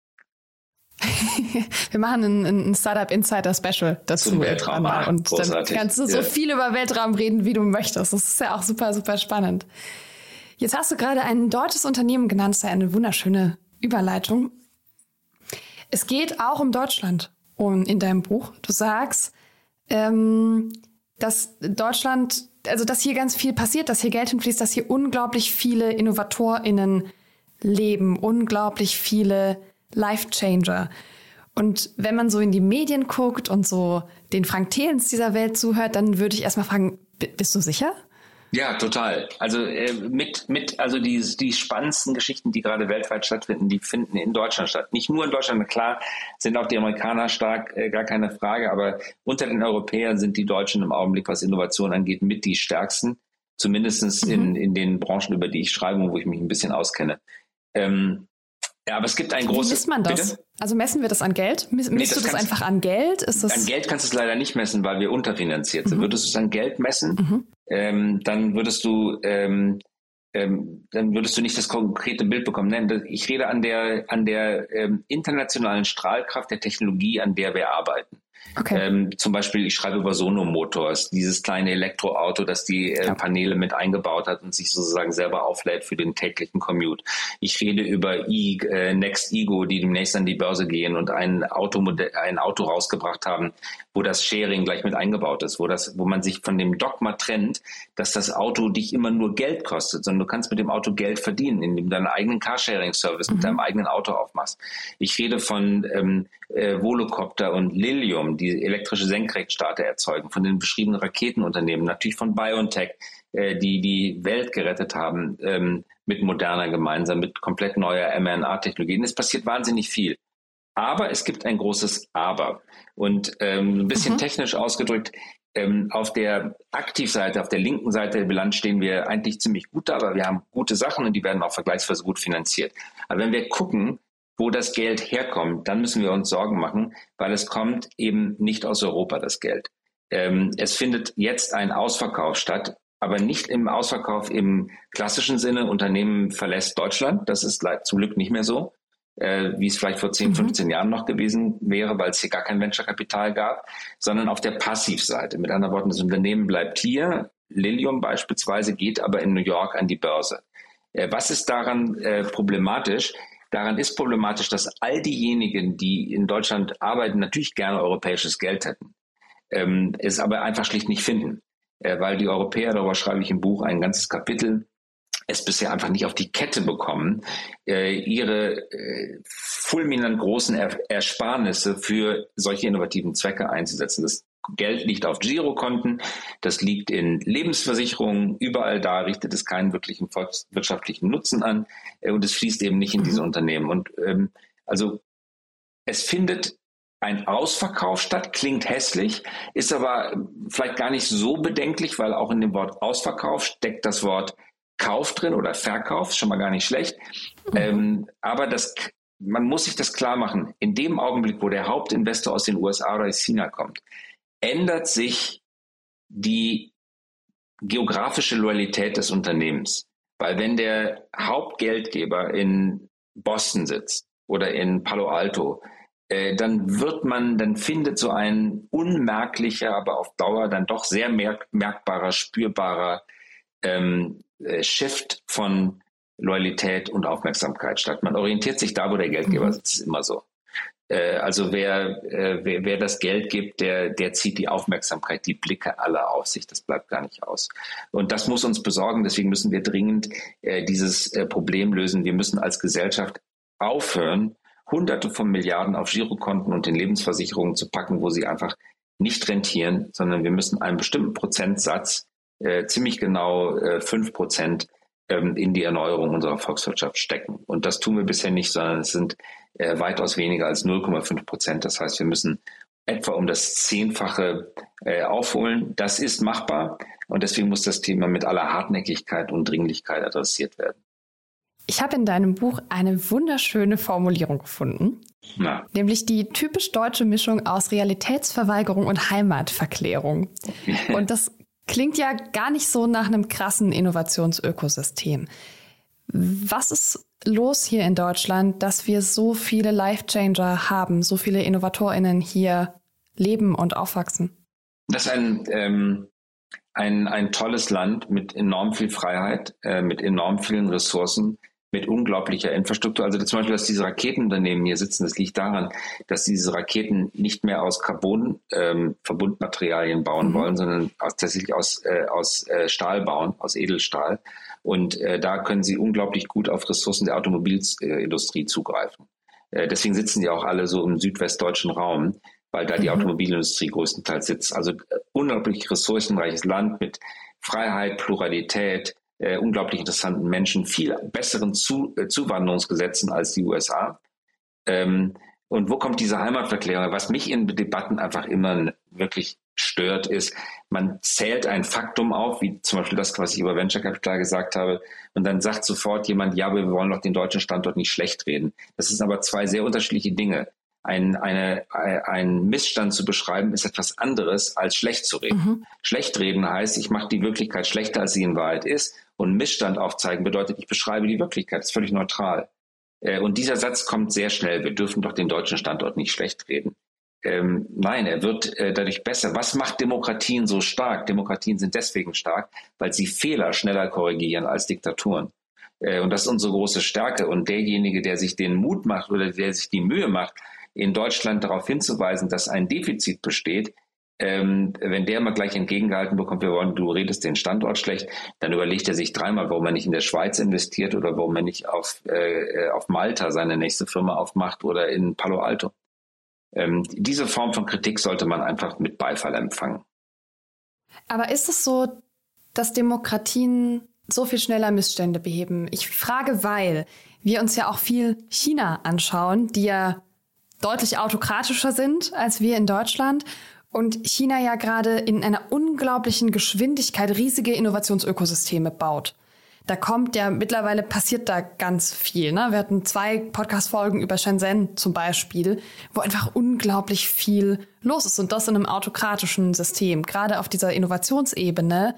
Wir machen ein, ein Startup Insider Special dazu. Weltraum. Ah, und Großartig. dann kannst du so ja. viel über Weltraum reden, wie du möchtest. Das ist ja auch super, super spannend. Jetzt hast du gerade ein deutsches Unternehmen genannt. Das ist ja eine wunderschöne Überleitung. Es geht auch um Deutschland um, in deinem Buch. Du sagst, ähm, dass Deutschland, also dass hier ganz viel passiert, dass hier Geld hinfließt, dass hier unglaublich viele InnovatorInnen leben, unglaublich viele Life Changer. Und wenn man so in die Medien guckt und so den Frank Thelens dieser Welt zuhört, dann würde ich erstmal fragen, bist du sicher? Ja, total. Also äh, mit, mit, also die, die spannendsten Geschichten, die gerade weltweit stattfinden, die finden in Deutschland statt. Nicht nur in Deutschland, klar sind auch die Amerikaner stark, äh, gar keine Frage, aber unter den Europäern sind die Deutschen im Augenblick, was Innovation angeht, mit die stärksten. Zumindest mhm. in, in den Branchen, über die ich schreibe und wo ich mich ein bisschen auskenne. Ähm, ja, aber es gibt ein großes. Wie misst man das? Bitte? Also messen wir das an Geld? Misst nee, das du das einfach an Geld? Ist das an Geld kannst du es leider nicht messen, weil wir unterfinanziert sind. Mhm. Würdest du es an Geld messen, mhm. ähm, dann würdest du ähm, ähm, dann würdest du nicht das konkrete Bild bekommen. Nein, ich rede an der an der ähm, internationalen Strahlkraft der Technologie, an der wir arbeiten. Okay. Ähm, zum Beispiel, ich schreibe über Sono Motors, dieses kleine Elektroauto, das die äh. Paneele mit eingebaut hat und sich sozusagen selber auflädt für den täglichen Commute. Ich rede über e, äh, Next Ego, die demnächst an die Börse gehen und ein Automodell, ein Auto rausgebracht haben, wo das Sharing gleich mit eingebaut ist, wo das, wo man sich von dem Dogma trennt, dass das Auto dich immer nur Geld kostet, sondern du kannst mit dem Auto Geld verdienen, indem du deinen eigenen Carsharing-Service mhm. mit deinem eigenen Auto aufmachst. Ich rede von ähm, äh, Volocopter und Lilium, die elektrische Senkrechtstarter erzeugen, von den beschriebenen Raketenunternehmen, natürlich von BioNTech, äh, die die Welt gerettet haben ähm, mit Moderna gemeinsam, mit komplett neuer mRNA-Technologien. Es passiert wahnsinnig viel. Aber es gibt ein großes Aber. Und ähm, ein bisschen mhm. technisch ausgedrückt, ähm, auf der Aktivseite, auf der linken Seite der Bilanz stehen wir eigentlich ziemlich gut da, aber wir haben gute Sachen und die werden auch vergleichsweise gut finanziert. Aber wenn wir gucken, wo das Geld herkommt, dann müssen wir uns Sorgen machen, weil es kommt eben nicht aus Europa, das Geld. Ähm, es findet jetzt ein Ausverkauf statt, aber nicht im Ausverkauf im klassischen Sinne, Unternehmen verlässt Deutschland, das ist zum Glück nicht mehr so, äh, wie es vielleicht vor 10, 15 mhm. Jahren noch gewesen wäre, weil es hier gar kein Venture-Kapital gab, sondern auf der Passivseite. Mit anderen Worten, das Unternehmen bleibt hier, Lilium beispielsweise geht aber in New York an die Börse. Äh, was ist daran äh, problematisch? Daran ist problematisch, dass all diejenigen, die in Deutschland arbeiten, natürlich gerne europäisches Geld hätten, ähm, es aber einfach schlicht nicht finden. Äh, weil die Europäer, darüber schreibe ich im Buch ein ganzes Kapitel, es bisher einfach nicht auf die Kette bekommen, äh, ihre äh, fulminant großen er Ersparnisse für solche innovativen Zwecke einzusetzen. Das Geld liegt auf Girokonten, das liegt in Lebensversicherungen, überall da richtet es keinen wirklichen wirtschaftlichen Nutzen an äh, und es fließt eben nicht in diese mhm. Unternehmen. Und ähm, also es findet ein Ausverkauf statt, klingt hässlich, ist aber vielleicht gar nicht so bedenklich, weil auch in dem Wort Ausverkauf steckt das Wort Kauf drin oder Verkauf, schon mal gar nicht schlecht. Mhm. Ähm, aber das, man muss sich das klar machen. In dem Augenblick, wo der Hauptinvestor aus den USA oder China kommt, ändert sich die geografische Loyalität des Unternehmens. Weil wenn der Hauptgeldgeber in Boston sitzt oder in Palo Alto, äh, dann wird man, dann findet so ein unmerklicher, aber auf Dauer dann doch sehr merk merkbarer, spürbarer ähm, äh, Shift von Loyalität und Aufmerksamkeit statt. Man orientiert sich da, wo der Geldgeber mhm. sitzt, ist immer so. Äh, also wer, äh, wer, wer das Geld gibt, der, der zieht die Aufmerksamkeit, die Blicke aller auf sich. Das bleibt gar nicht aus. Und das muss uns besorgen. Deswegen müssen wir dringend äh, dieses äh, Problem lösen. Wir müssen als Gesellschaft aufhören, Hunderte von Milliarden auf Girokonten und in Lebensversicherungen zu packen, wo sie einfach nicht rentieren, sondern wir müssen einen bestimmten Prozentsatz, äh, ziemlich genau äh, fünf äh, Prozent, ähm, in die Erneuerung unserer Volkswirtschaft stecken. Und das tun wir bisher nicht, sondern es sind äh, weitaus weniger als 0,5 Prozent. Das heißt, wir müssen etwa um das Zehnfache äh, aufholen. Das ist machbar und deswegen muss das Thema mit aller Hartnäckigkeit und Dringlichkeit adressiert werden. Ich habe in deinem Buch eine wunderschöne Formulierung gefunden, Na. nämlich die typisch deutsche Mischung aus Realitätsverweigerung und Heimatverklärung. und das klingt ja gar nicht so nach einem krassen Innovationsökosystem. Was ist los hier in Deutschland, dass wir so viele Life-Changer haben, so viele InnovatorInnen hier leben und aufwachsen? Das ist ein, ähm, ein, ein tolles Land mit enorm viel Freiheit, äh, mit enorm vielen Ressourcen, mit unglaublicher Infrastruktur. Also zum Beispiel, dass diese Raketenunternehmen hier sitzen, das liegt daran, dass diese Raketen nicht mehr aus Carbon-Verbundmaterialien ähm, bauen mhm. wollen, sondern aus, tatsächlich aus, äh, aus äh, Stahl bauen, aus Edelstahl. Und äh, da können sie unglaublich gut auf Ressourcen der Automobilindustrie zugreifen. Äh, deswegen sitzen die auch alle so im südwestdeutschen Raum, weil da die mhm. Automobilindustrie größtenteils sitzt. Also äh, unglaublich ressourcenreiches Land mit Freiheit, Pluralität, äh, unglaublich interessanten Menschen, viel besseren Zu äh, Zuwanderungsgesetzen als die USA. Ähm, und wo kommt diese Heimatverklärung? Was mich in Debatten einfach immer wirklich stört, ist, man zählt ein Faktum auf, wie zum Beispiel das, was ich über Venture Capital gesagt habe, und dann sagt sofort jemand, ja, wir wollen doch den deutschen Standort nicht schlecht reden. Das sind aber zwei sehr unterschiedliche Dinge. Ein, eine, ein Missstand zu beschreiben, ist etwas anderes als schlecht zu reden. Mhm. Schlecht reden heißt, ich mache die Wirklichkeit schlechter, als sie in Wahrheit ist. Und Missstand aufzeigen bedeutet, ich beschreibe die Wirklichkeit. Das ist völlig neutral. Äh, und dieser Satz kommt sehr schnell. Wir dürfen doch den deutschen Standort nicht schlecht reden. Ähm, nein, er wird äh, dadurch besser. Was macht Demokratien so stark? Demokratien sind deswegen stark, weil sie Fehler schneller korrigieren als Diktaturen. Äh, und das ist unsere große Stärke. Und derjenige, der sich den Mut macht oder der sich die Mühe macht, in Deutschland darauf hinzuweisen, dass ein Defizit besteht, ähm, wenn der mal gleich entgegengehalten bekommt, wir wollen, du redest den Standort schlecht, dann überlegt er sich dreimal, warum er nicht in der Schweiz investiert oder warum er nicht auf, äh, auf Malta seine nächste Firma aufmacht oder in Palo Alto. Ähm, diese Form von Kritik sollte man einfach mit Beifall empfangen. Aber ist es so, dass Demokratien so viel schneller Missstände beheben? Ich frage, weil wir uns ja auch viel China anschauen, die ja deutlich autokratischer sind als wir in Deutschland und China ja gerade in einer unglaublichen Geschwindigkeit riesige Innovationsökosysteme baut. Da kommt ja mittlerweile passiert da ganz viel. Ne? Wir hatten zwei Podcast-Folgen über Shenzhen zum Beispiel, wo einfach unglaublich viel los ist und das in einem autokratischen System. Gerade auf dieser Innovationsebene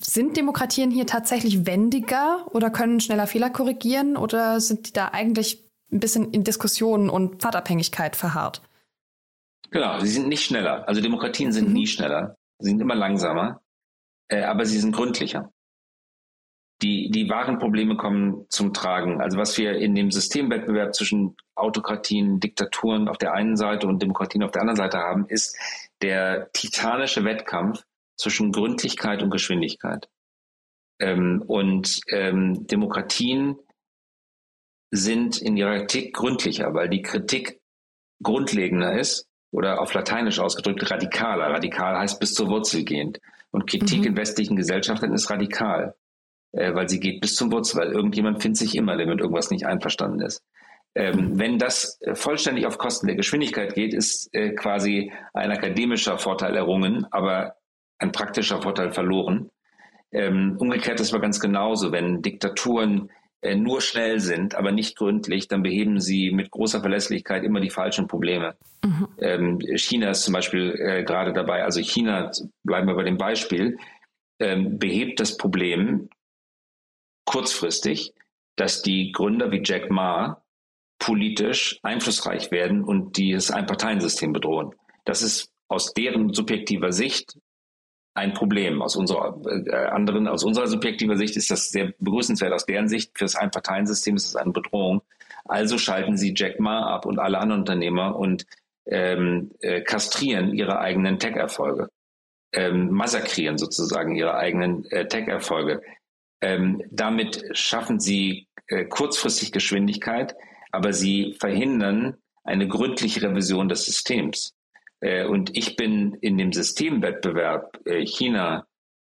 sind Demokratien hier tatsächlich wendiger oder können schneller Fehler korrigieren oder sind die da eigentlich ein bisschen in Diskussionen und Pfadabhängigkeit verharrt? Genau, sie sind nicht schneller. Also Demokratien sind mhm. nie schneller. Sie sind immer langsamer, äh, aber sie sind gründlicher. Die, die wahren Probleme kommen zum Tragen. Also was wir in dem Systemwettbewerb zwischen Autokratien, Diktaturen auf der einen Seite und Demokratien auf der anderen Seite haben, ist der titanische Wettkampf zwischen Gründlichkeit und Geschwindigkeit. Ähm, und ähm, Demokratien sind in ihrer Kritik gründlicher, weil die Kritik grundlegender ist oder auf Lateinisch ausgedrückt radikaler. Radikal heißt bis zur Wurzel gehend. Und Kritik mhm. in westlichen Gesellschaften ist radikal, äh, weil sie geht bis zum Wurzel, weil irgendjemand findet sich immer, der mit irgendwas nicht einverstanden ist. Ähm, mhm. Wenn das äh, vollständig auf Kosten der Geschwindigkeit geht, ist äh, quasi ein akademischer Vorteil errungen, aber ein praktischer Vorteil verloren. Ähm, umgekehrt ist aber ganz genauso, wenn Diktaturen nur schnell sind, aber nicht gründlich, dann beheben sie mit großer Verlässlichkeit immer die falschen Probleme. Mhm. Ähm, China ist zum Beispiel äh, gerade dabei, also China, bleiben wir bei dem Beispiel, ähm, behebt das Problem kurzfristig, dass die Gründer wie Jack Ma politisch einflussreich werden und dieses Einparteiensystem bedrohen. Das ist aus deren subjektiver Sicht ein Problem. Aus unserer äh, anderen, aus unserer subjektiver Sicht ist das sehr begrüßenswert. Aus deren Sicht für das Einparteiensystem ist es eine Bedrohung. Also schalten sie Jack Ma ab und alle anderen Unternehmer und ähm, äh, kastrieren ihre eigenen Tech-Erfolge, ähm, massakrieren sozusagen ihre eigenen äh, Tech-Erfolge. Ähm, damit schaffen sie äh, kurzfristig Geschwindigkeit, aber sie verhindern eine gründliche Revision des Systems. Äh, und ich bin in dem Systemwettbewerb äh, China,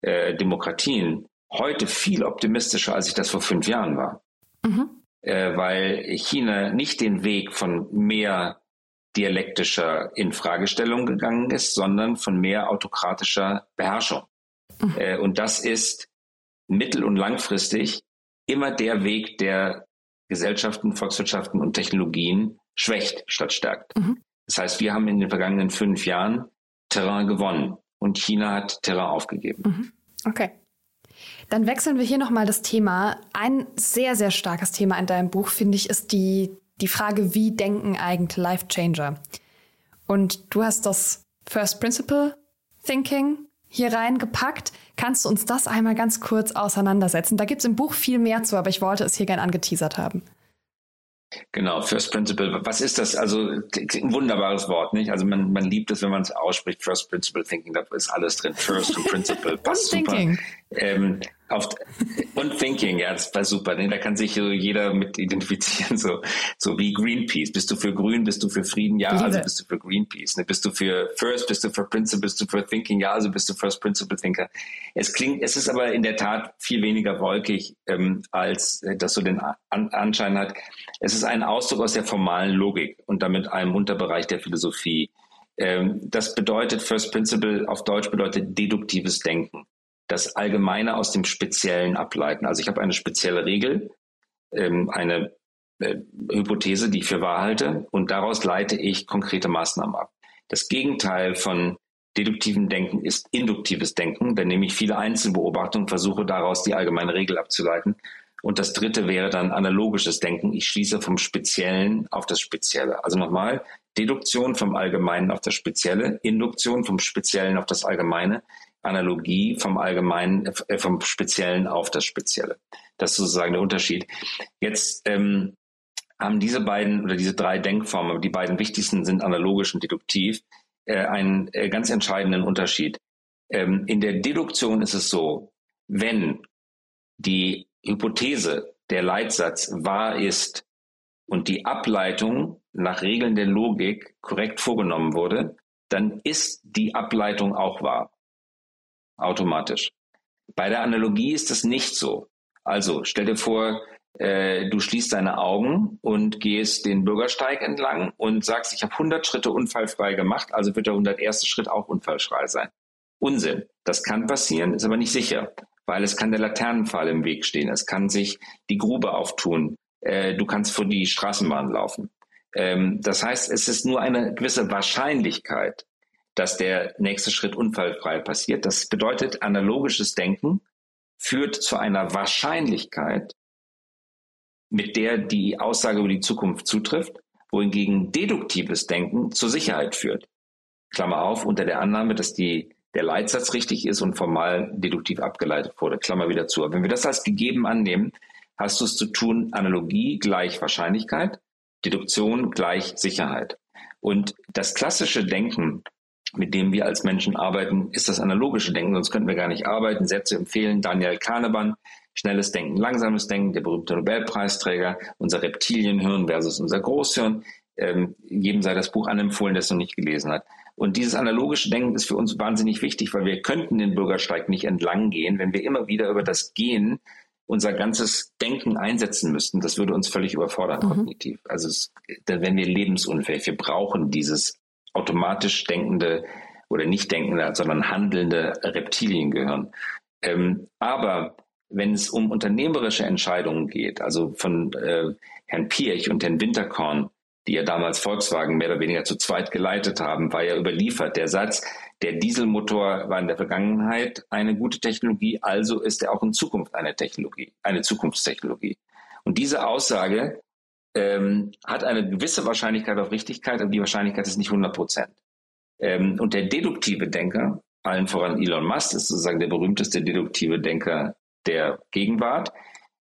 äh, Demokratien heute viel optimistischer, als ich das vor fünf Jahren war. Mhm. Weil China nicht den Weg von mehr dialektischer Infragestellung gegangen ist, sondern von mehr autokratischer Beherrschung. Mhm. Und das ist mittel- und langfristig immer der Weg, der Gesellschaften, Volkswirtschaften und Technologien schwächt statt stärkt. Mhm. Das heißt, wir haben in den vergangenen fünf Jahren Terrain gewonnen und China hat Terrain aufgegeben. Mhm. Okay. Dann wechseln wir hier nochmal das Thema. Ein sehr, sehr starkes Thema in deinem Buch, finde ich, ist die, die Frage, wie denken eigentlich Life Changer? Und du hast das First Principle Thinking hier reingepackt. Kannst du uns das einmal ganz kurz auseinandersetzen? Da gibt es im Buch viel mehr zu, aber ich wollte es hier gern angeteasert haben. Genau, First Principle. Was ist das? Also ein wunderbares Wort, nicht? Also man, man liebt es, wenn man es ausspricht. First Principle Thinking, da ist alles drin. First Principle, passt super. Ähm, auf, und Thinking, ja, das war super. Da kann sich so jeder mit identifizieren, so, so wie Greenpeace. Bist du für Grün, bist du für Frieden? Ja, also bist du für Greenpeace. Ne? Bist du für First, bist du für Principle, bist du für Thinking? Ja, also bist du First Principle Thinker. Es klingt, es ist aber in der Tat viel weniger wolkig, ähm, als äh, das so den An Anschein hat. Es ist ein Ausdruck aus der formalen Logik und damit einem Unterbereich der Philosophie. Ähm, das bedeutet, First Principle auf Deutsch bedeutet deduktives Denken das Allgemeine aus dem Speziellen ableiten. Also ich habe eine spezielle Regel, ähm, eine äh, Hypothese, die ich für wahr halte, und daraus leite ich konkrete Maßnahmen ab. Das Gegenteil von deduktivem Denken ist induktives Denken. Dann nehme ich viele Einzelbeobachtungen, versuche daraus die allgemeine Regel abzuleiten. Und das dritte wäre dann analogisches Denken. Ich schließe vom Speziellen auf das Spezielle. Also nochmal, Deduktion vom Allgemeinen auf das Spezielle, Induktion vom Speziellen auf das Allgemeine. Analogie vom Allgemeinen, äh, vom Speziellen auf das Spezielle. Das ist sozusagen der Unterschied. Jetzt ähm, haben diese beiden oder diese drei Denkformen, die beiden wichtigsten sind analogisch und deduktiv, äh, einen äh, ganz entscheidenden Unterschied. Ähm, in der Deduktion ist es so, wenn die Hypothese, der Leitsatz wahr ist und die Ableitung nach Regeln der Logik korrekt vorgenommen wurde, dann ist die Ableitung auch wahr automatisch. Bei der Analogie ist das nicht so. Also stell dir vor, äh, du schließt deine Augen und gehst den Bürgersteig entlang und sagst, ich habe 100 Schritte unfallfrei gemacht, also wird der 101. Schritt auch unfallfrei sein. Unsinn. Das kann passieren, ist aber nicht sicher, weil es kann der Laternenpfahl im Weg stehen, es kann sich die Grube auftun, äh, du kannst vor die Straßenbahn laufen. Ähm, das heißt, es ist nur eine gewisse Wahrscheinlichkeit, dass der nächste Schritt unfallfrei passiert. Das bedeutet, analogisches Denken führt zu einer Wahrscheinlichkeit, mit der die Aussage über die Zukunft zutrifft, wohingegen deduktives Denken zur Sicherheit führt. Klammer auf, unter der Annahme, dass die, der Leitsatz richtig ist und formal deduktiv abgeleitet wurde. Klammer wieder zu. Aber wenn wir das als gegeben annehmen, hast du es zu tun, Analogie gleich Wahrscheinlichkeit, Deduktion gleich Sicherheit. Und das klassische Denken mit dem wir als Menschen arbeiten, ist das analogische Denken, sonst könnten wir gar nicht arbeiten. Sätze empfehlen Daniel Kahnemann, schnelles Denken, langsames Denken, der berühmte Nobelpreisträger, unser Reptilienhirn versus unser Großhirn. Ähm, jedem sei das Buch anempfohlen, der es noch nicht gelesen hat. Und dieses analogische Denken ist für uns wahnsinnig wichtig, weil wir könnten den Bürgersteig nicht entlang gehen, wenn wir immer wieder über das Gehen unser ganzes Denken einsetzen müssten. Das würde uns völlig überfordern mhm. kognitiv. Also es, dann wären wir lebensunfähig. Wir brauchen dieses automatisch denkende oder nicht denkende, sondern handelnde Reptiliengehirn. Ähm, aber wenn es um unternehmerische Entscheidungen geht, also von äh, Herrn Piech und Herrn Winterkorn, die ja damals Volkswagen mehr oder weniger zu zweit geleitet haben, war ja überliefert. Der Satz, der Dieselmotor war in der Vergangenheit eine gute Technologie, also ist er auch in Zukunft eine Technologie, eine Zukunftstechnologie. Und diese Aussage ähm, hat eine gewisse Wahrscheinlichkeit auf Richtigkeit, aber die Wahrscheinlichkeit ist nicht 100 Prozent. Ähm, und der deduktive Denker, allen voran Elon Musk, ist sozusagen der berühmteste deduktive Denker der Gegenwart,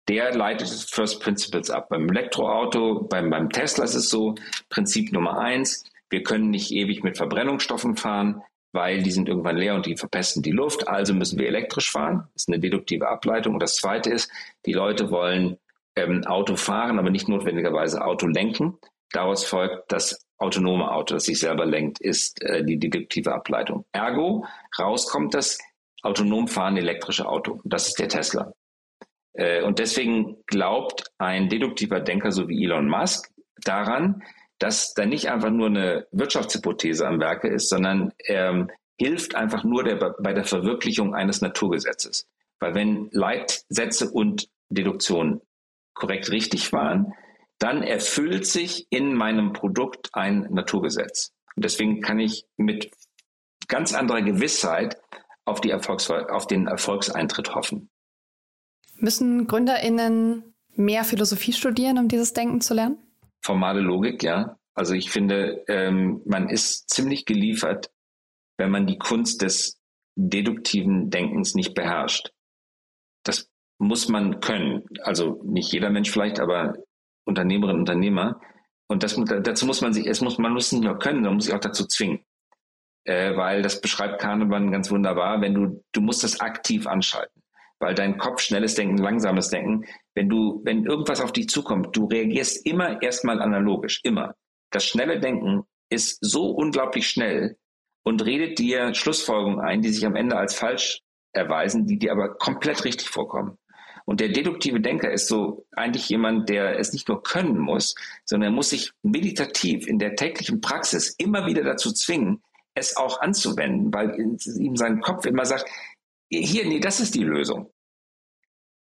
der leitet First Principles ab. Beim Elektroauto, beim, beim Tesla ist es so, Prinzip Nummer eins, wir können nicht ewig mit Verbrennungsstoffen fahren, weil die sind irgendwann leer und die verpesten die Luft. Also müssen wir elektrisch fahren. Das ist eine deduktive Ableitung. Und das Zweite ist, die Leute wollen ähm, Auto fahren, aber nicht notwendigerweise Auto lenken. Daraus folgt, das autonome Auto, das sich selber lenkt, ist äh, die deduktive Ableitung. Ergo, rauskommt das autonom fahrende elektrische Auto. Das ist der Tesla. Äh, und deswegen glaubt ein deduktiver Denker so wie Elon Musk daran, dass da nicht einfach nur eine Wirtschaftshypothese am Werke ist, sondern er hilft einfach nur der, bei der Verwirklichung eines Naturgesetzes. Weil wenn Leitsätze und Deduktion korrekt richtig waren, dann erfüllt sich in meinem Produkt ein Naturgesetz. Und deswegen kann ich mit ganz anderer Gewissheit auf, die Erfolgs auf den Erfolgseintritt hoffen. Müssen GründerInnen mehr Philosophie studieren, um dieses Denken zu lernen? Formale Logik, ja. Also ich finde, ähm, man ist ziemlich geliefert, wenn man die Kunst des deduktiven Denkens nicht beherrscht. Muss man können. Also nicht jeder Mensch vielleicht, aber Unternehmerinnen und Unternehmer. Und das, dazu muss man sich, es muss, man muss nicht nur können, man muss sich auch dazu zwingen. Äh, weil das beschreibt Kahnemann ganz wunderbar, wenn du, du musst das aktiv anschalten weil dein Kopf schnelles Denken, langsames Denken, wenn du, wenn irgendwas auf dich zukommt, du reagierst immer erstmal analogisch, immer. Das schnelle Denken ist so unglaublich schnell und redet dir Schlussfolgerungen ein, die sich am Ende als falsch erweisen, die dir aber komplett richtig vorkommen. Und der deduktive Denker ist so eigentlich jemand, der es nicht nur können muss, sondern er muss sich meditativ in der täglichen Praxis immer wieder dazu zwingen, es auch anzuwenden, weil ihm sein Kopf immer sagt, hier, nee, das ist die Lösung.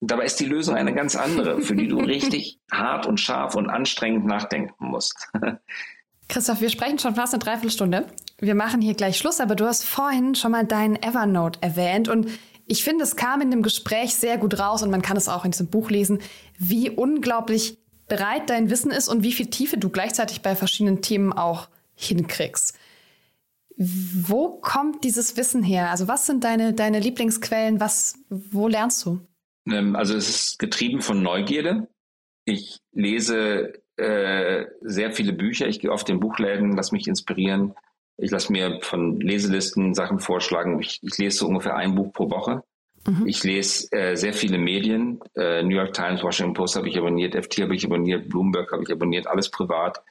dabei ist die Lösung eine ganz andere, für die du richtig hart und scharf und anstrengend nachdenken musst. Christoph, wir sprechen schon fast eine Dreiviertelstunde. Wir machen hier gleich Schluss, aber du hast vorhin schon mal deinen Evernote erwähnt und ich finde, es kam in dem Gespräch sehr gut raus und man kann es auch in diesem Buch lesen, wie unglaublich breit dein Wissen ist und wie viel Tiefe du gleichzeitig bei verschiedenen Themen auch hinkriegst. Wo kommt dieses Wissen her? Also was sind deine, deine Lieblingsquellen? Was, wo lernst du? Ähm, also es ist getrieben von Neugierde. Ich lese äh, sehr viele Bücher. Ich gehe oft in Buchläden, lass mich inspirieren. Ich lasse mir von Leselisten Sachen vorschlagen. Ich, ich lese so ungefähr ein Buch pro Woche. Mhm. Ich lese äh, sehr viele Medien. Äh, New York Times, Washington Post habe ich abonniert, FT habe ich abonniert, Bloomberg habe ich abonniert, alles privat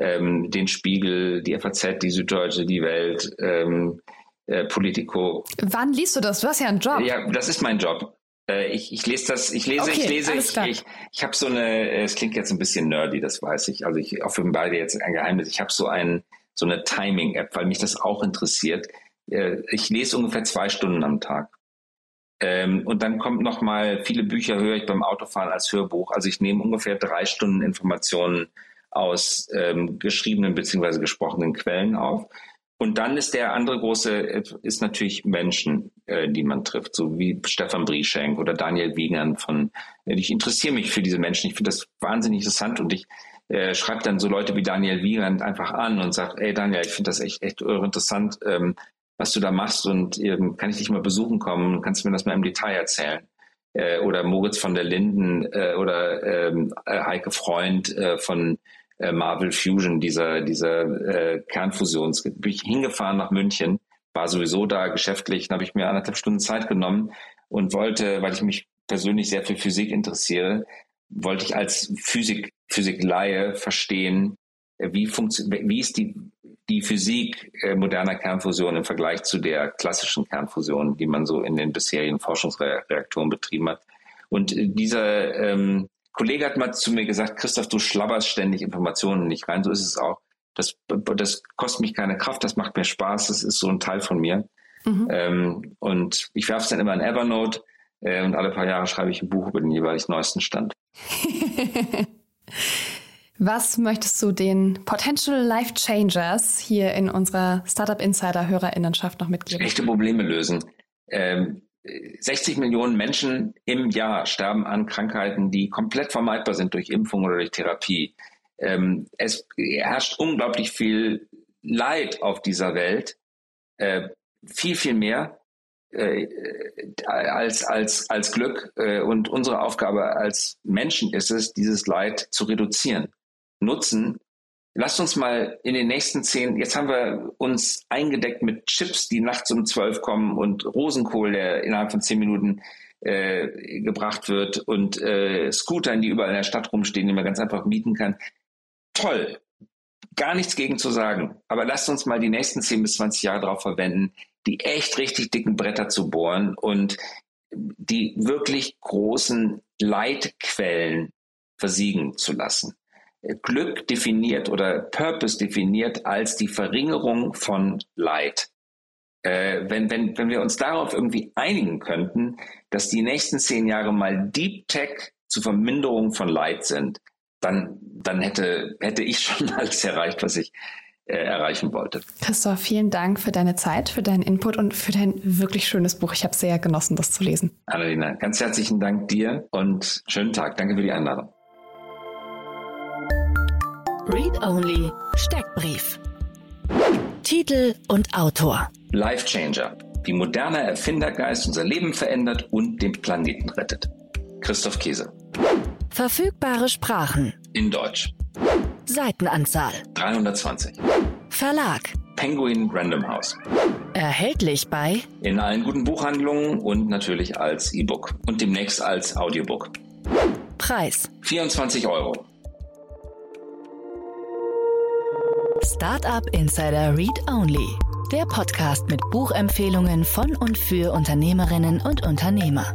ähm, den Spiegel, die FAZ, die Süddeutsche, die Welt, ähm, äh, Politico. Wann liest du das? Du hast ja einen Job. Ja, das ist mein Job. Äh, ich, ich lese das, ich lese, okay, ich lese, ich, ich, ich habe so eine, es klingt jetzt ein bisschen nerdy, das weiß ich. Also ich offenbare jetzt ein Geheimnis. Ich habe so ein, so eine Timing-App, weil mich das auch interessiert. Äh, ich lese ungefähr zwei Stunden am Tag. Ähm, und dann kommt noch mal viele Bücher höre ich beim Autofahren als Hörbuch. Also ich nehme ungefähr drei Stunden Informationen aus ähm, geschriebenen beziehungsweise gesprochenen Quellen auf. Und dann ist der andere große, ist natürlich Menschen, äh, die man trifft, so wie Stefan Brieschenk oder Daniel Wiegand von, äh, ich interessiere mich für diese Menschen, ich finde das wahnsinnig interessant und ich äh, schreibe dann so Leute wie Daniel Wiegand einfach an und sage, ey Daniel, ich finde das echt, echt interessant, ähm, was du da machst und ähm, kann ich dich mal besuchen kommen, kannst du mir das mal im Detail erzählen? Äh, oder Moritz von der Linden äh, oder ähm, äh, Heike Freund äh, von äh, Marvel Fusion, dieser, dieser äh, Kernfusions. Bin ich hingefahren nach München, war sowieso da geschäftlich, dann habe ich mir anderthalb Stunden Zeit genommen und wollte, weil ich mich persönlich sehr für Physik interessiere, wollte ich als Physik, Physikleihe verstehen, äh, wie, wie ist die, die Physik äh, moderner Kernfusion im Vergleich zu der klassischen Kernfusion, die man so in den bisherigen Forschungsreaktoren betrieben hat. Und äh, dieser ähm, Kollege hat mal zu mir gesagt, Christoph, du schlabberst ständig Informationen nicht rein. So ist es auch. Das, das kostet mich keine Kraft, das macht mir Spaß, das ist so ein Teil von mir. Mhm. Ähm, und ich werfe es dann immer in Evernote äh, und alle paar Jahre schreibe ich ein Buch über den jeweilig neuesten Stand. Was möchtest du den Potential Life Changers hier in unserer Startup Insider Hörerinnenschaft noch mitgeben? Echte Probleme lösen. Ähm, 60 Millionen Menschen im Jahr sterben an Krankheiten, die komplett vermeidbar sind durch Impfung oder durch Therapie. Ähm, es herrscht unglaublich viel Leid auf dieser Welt, äh, viel, viel mehr, äh, als, als, als Glück. Äh, und unsere Aufgabe als Menschen ist es, dieses Leid zu reduzieren. Nutzen. Lasst uns mal in den nächsten zehn, jetzt haben wir uns eingedeckt mit Chips, die nachts um zwölf kommen und Rosenkohl, der innerhalb von zehn Minuten äh, gebracht wird und äh, Scootern, die überall in der Stadt rumstehen, die man ganz einfach mieten kann. Toll, gar nichts gegen zu sagen. Aber lasst uns mal die nächsten 10 bis 20 Jahre darauf verwenden, die echt richtig dicken Bretter zu bohren und die wirklich großen Leitquellen versiegen zu lassen. Glück definiert oder Purpose definiert als die Verringerung von Leid. Äh, wenn, wenn, wenn wir uns darauf irgendwie einigen könnten, dass die nächsten zehn Jahre mal Deep Tech zur Verminderung von Leid sind, dann, dann hätte, hätte ich schon alles erreicht, was ich erreichen wollte. Christoph, vielen Dank für deine Zeit, für deinen Input und für dein wirklich schönes Buch. Ich habe sehr genossen, das zu lesen. Annalena, ganz herzlichen Dank dir und schönen Tag. Danke für die Einladung. Read Only Steckbrief. Titel und Autor. Life Changer. Wie moderner Erfindergeist unser Leben verändert und den Planeten rettet. Christoph Käse. Verfügbare Sprachen. In Deutsch. Seitenanzahl. 320. Verlag. Penguin Random House. Erhältlich bei In allen guten Buchhandlungen und natürlich als E-Book und demnächst als Audiobook. Preis. 24 Euro. Startup Insider Read Only. Der Podcast mit Buchempfehlungen von und für Unternehmerinnen und Unternehmer.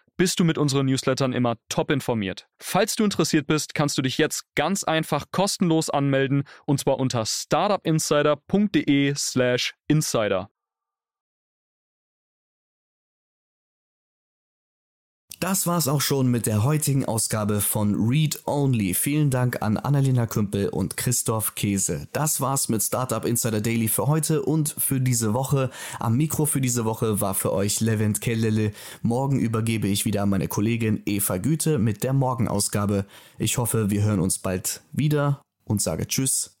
bist du mit unseren Newslettern immer top informiert. Falls du interessiert bist, kannst du dich jetzt ganz einfach kostenlos anmelden und zwar unter startupinsider.de/slash insider. Das war's auch schon mit der heutigen Ausgabe von Read Only. Vielen Dank an Annalena Kümpel und Christoph Käse. Das war's mit Startup Insider Daily für heute und für diese Woche. Am Mikro für diese Woche war für euch Levent Kellele. Morgen übergebe ich wieder an meine Kollegin Eva Güte mit der Morgenausgabe. Ich hoffe, wir hören uns bald wieder und sage Tschüss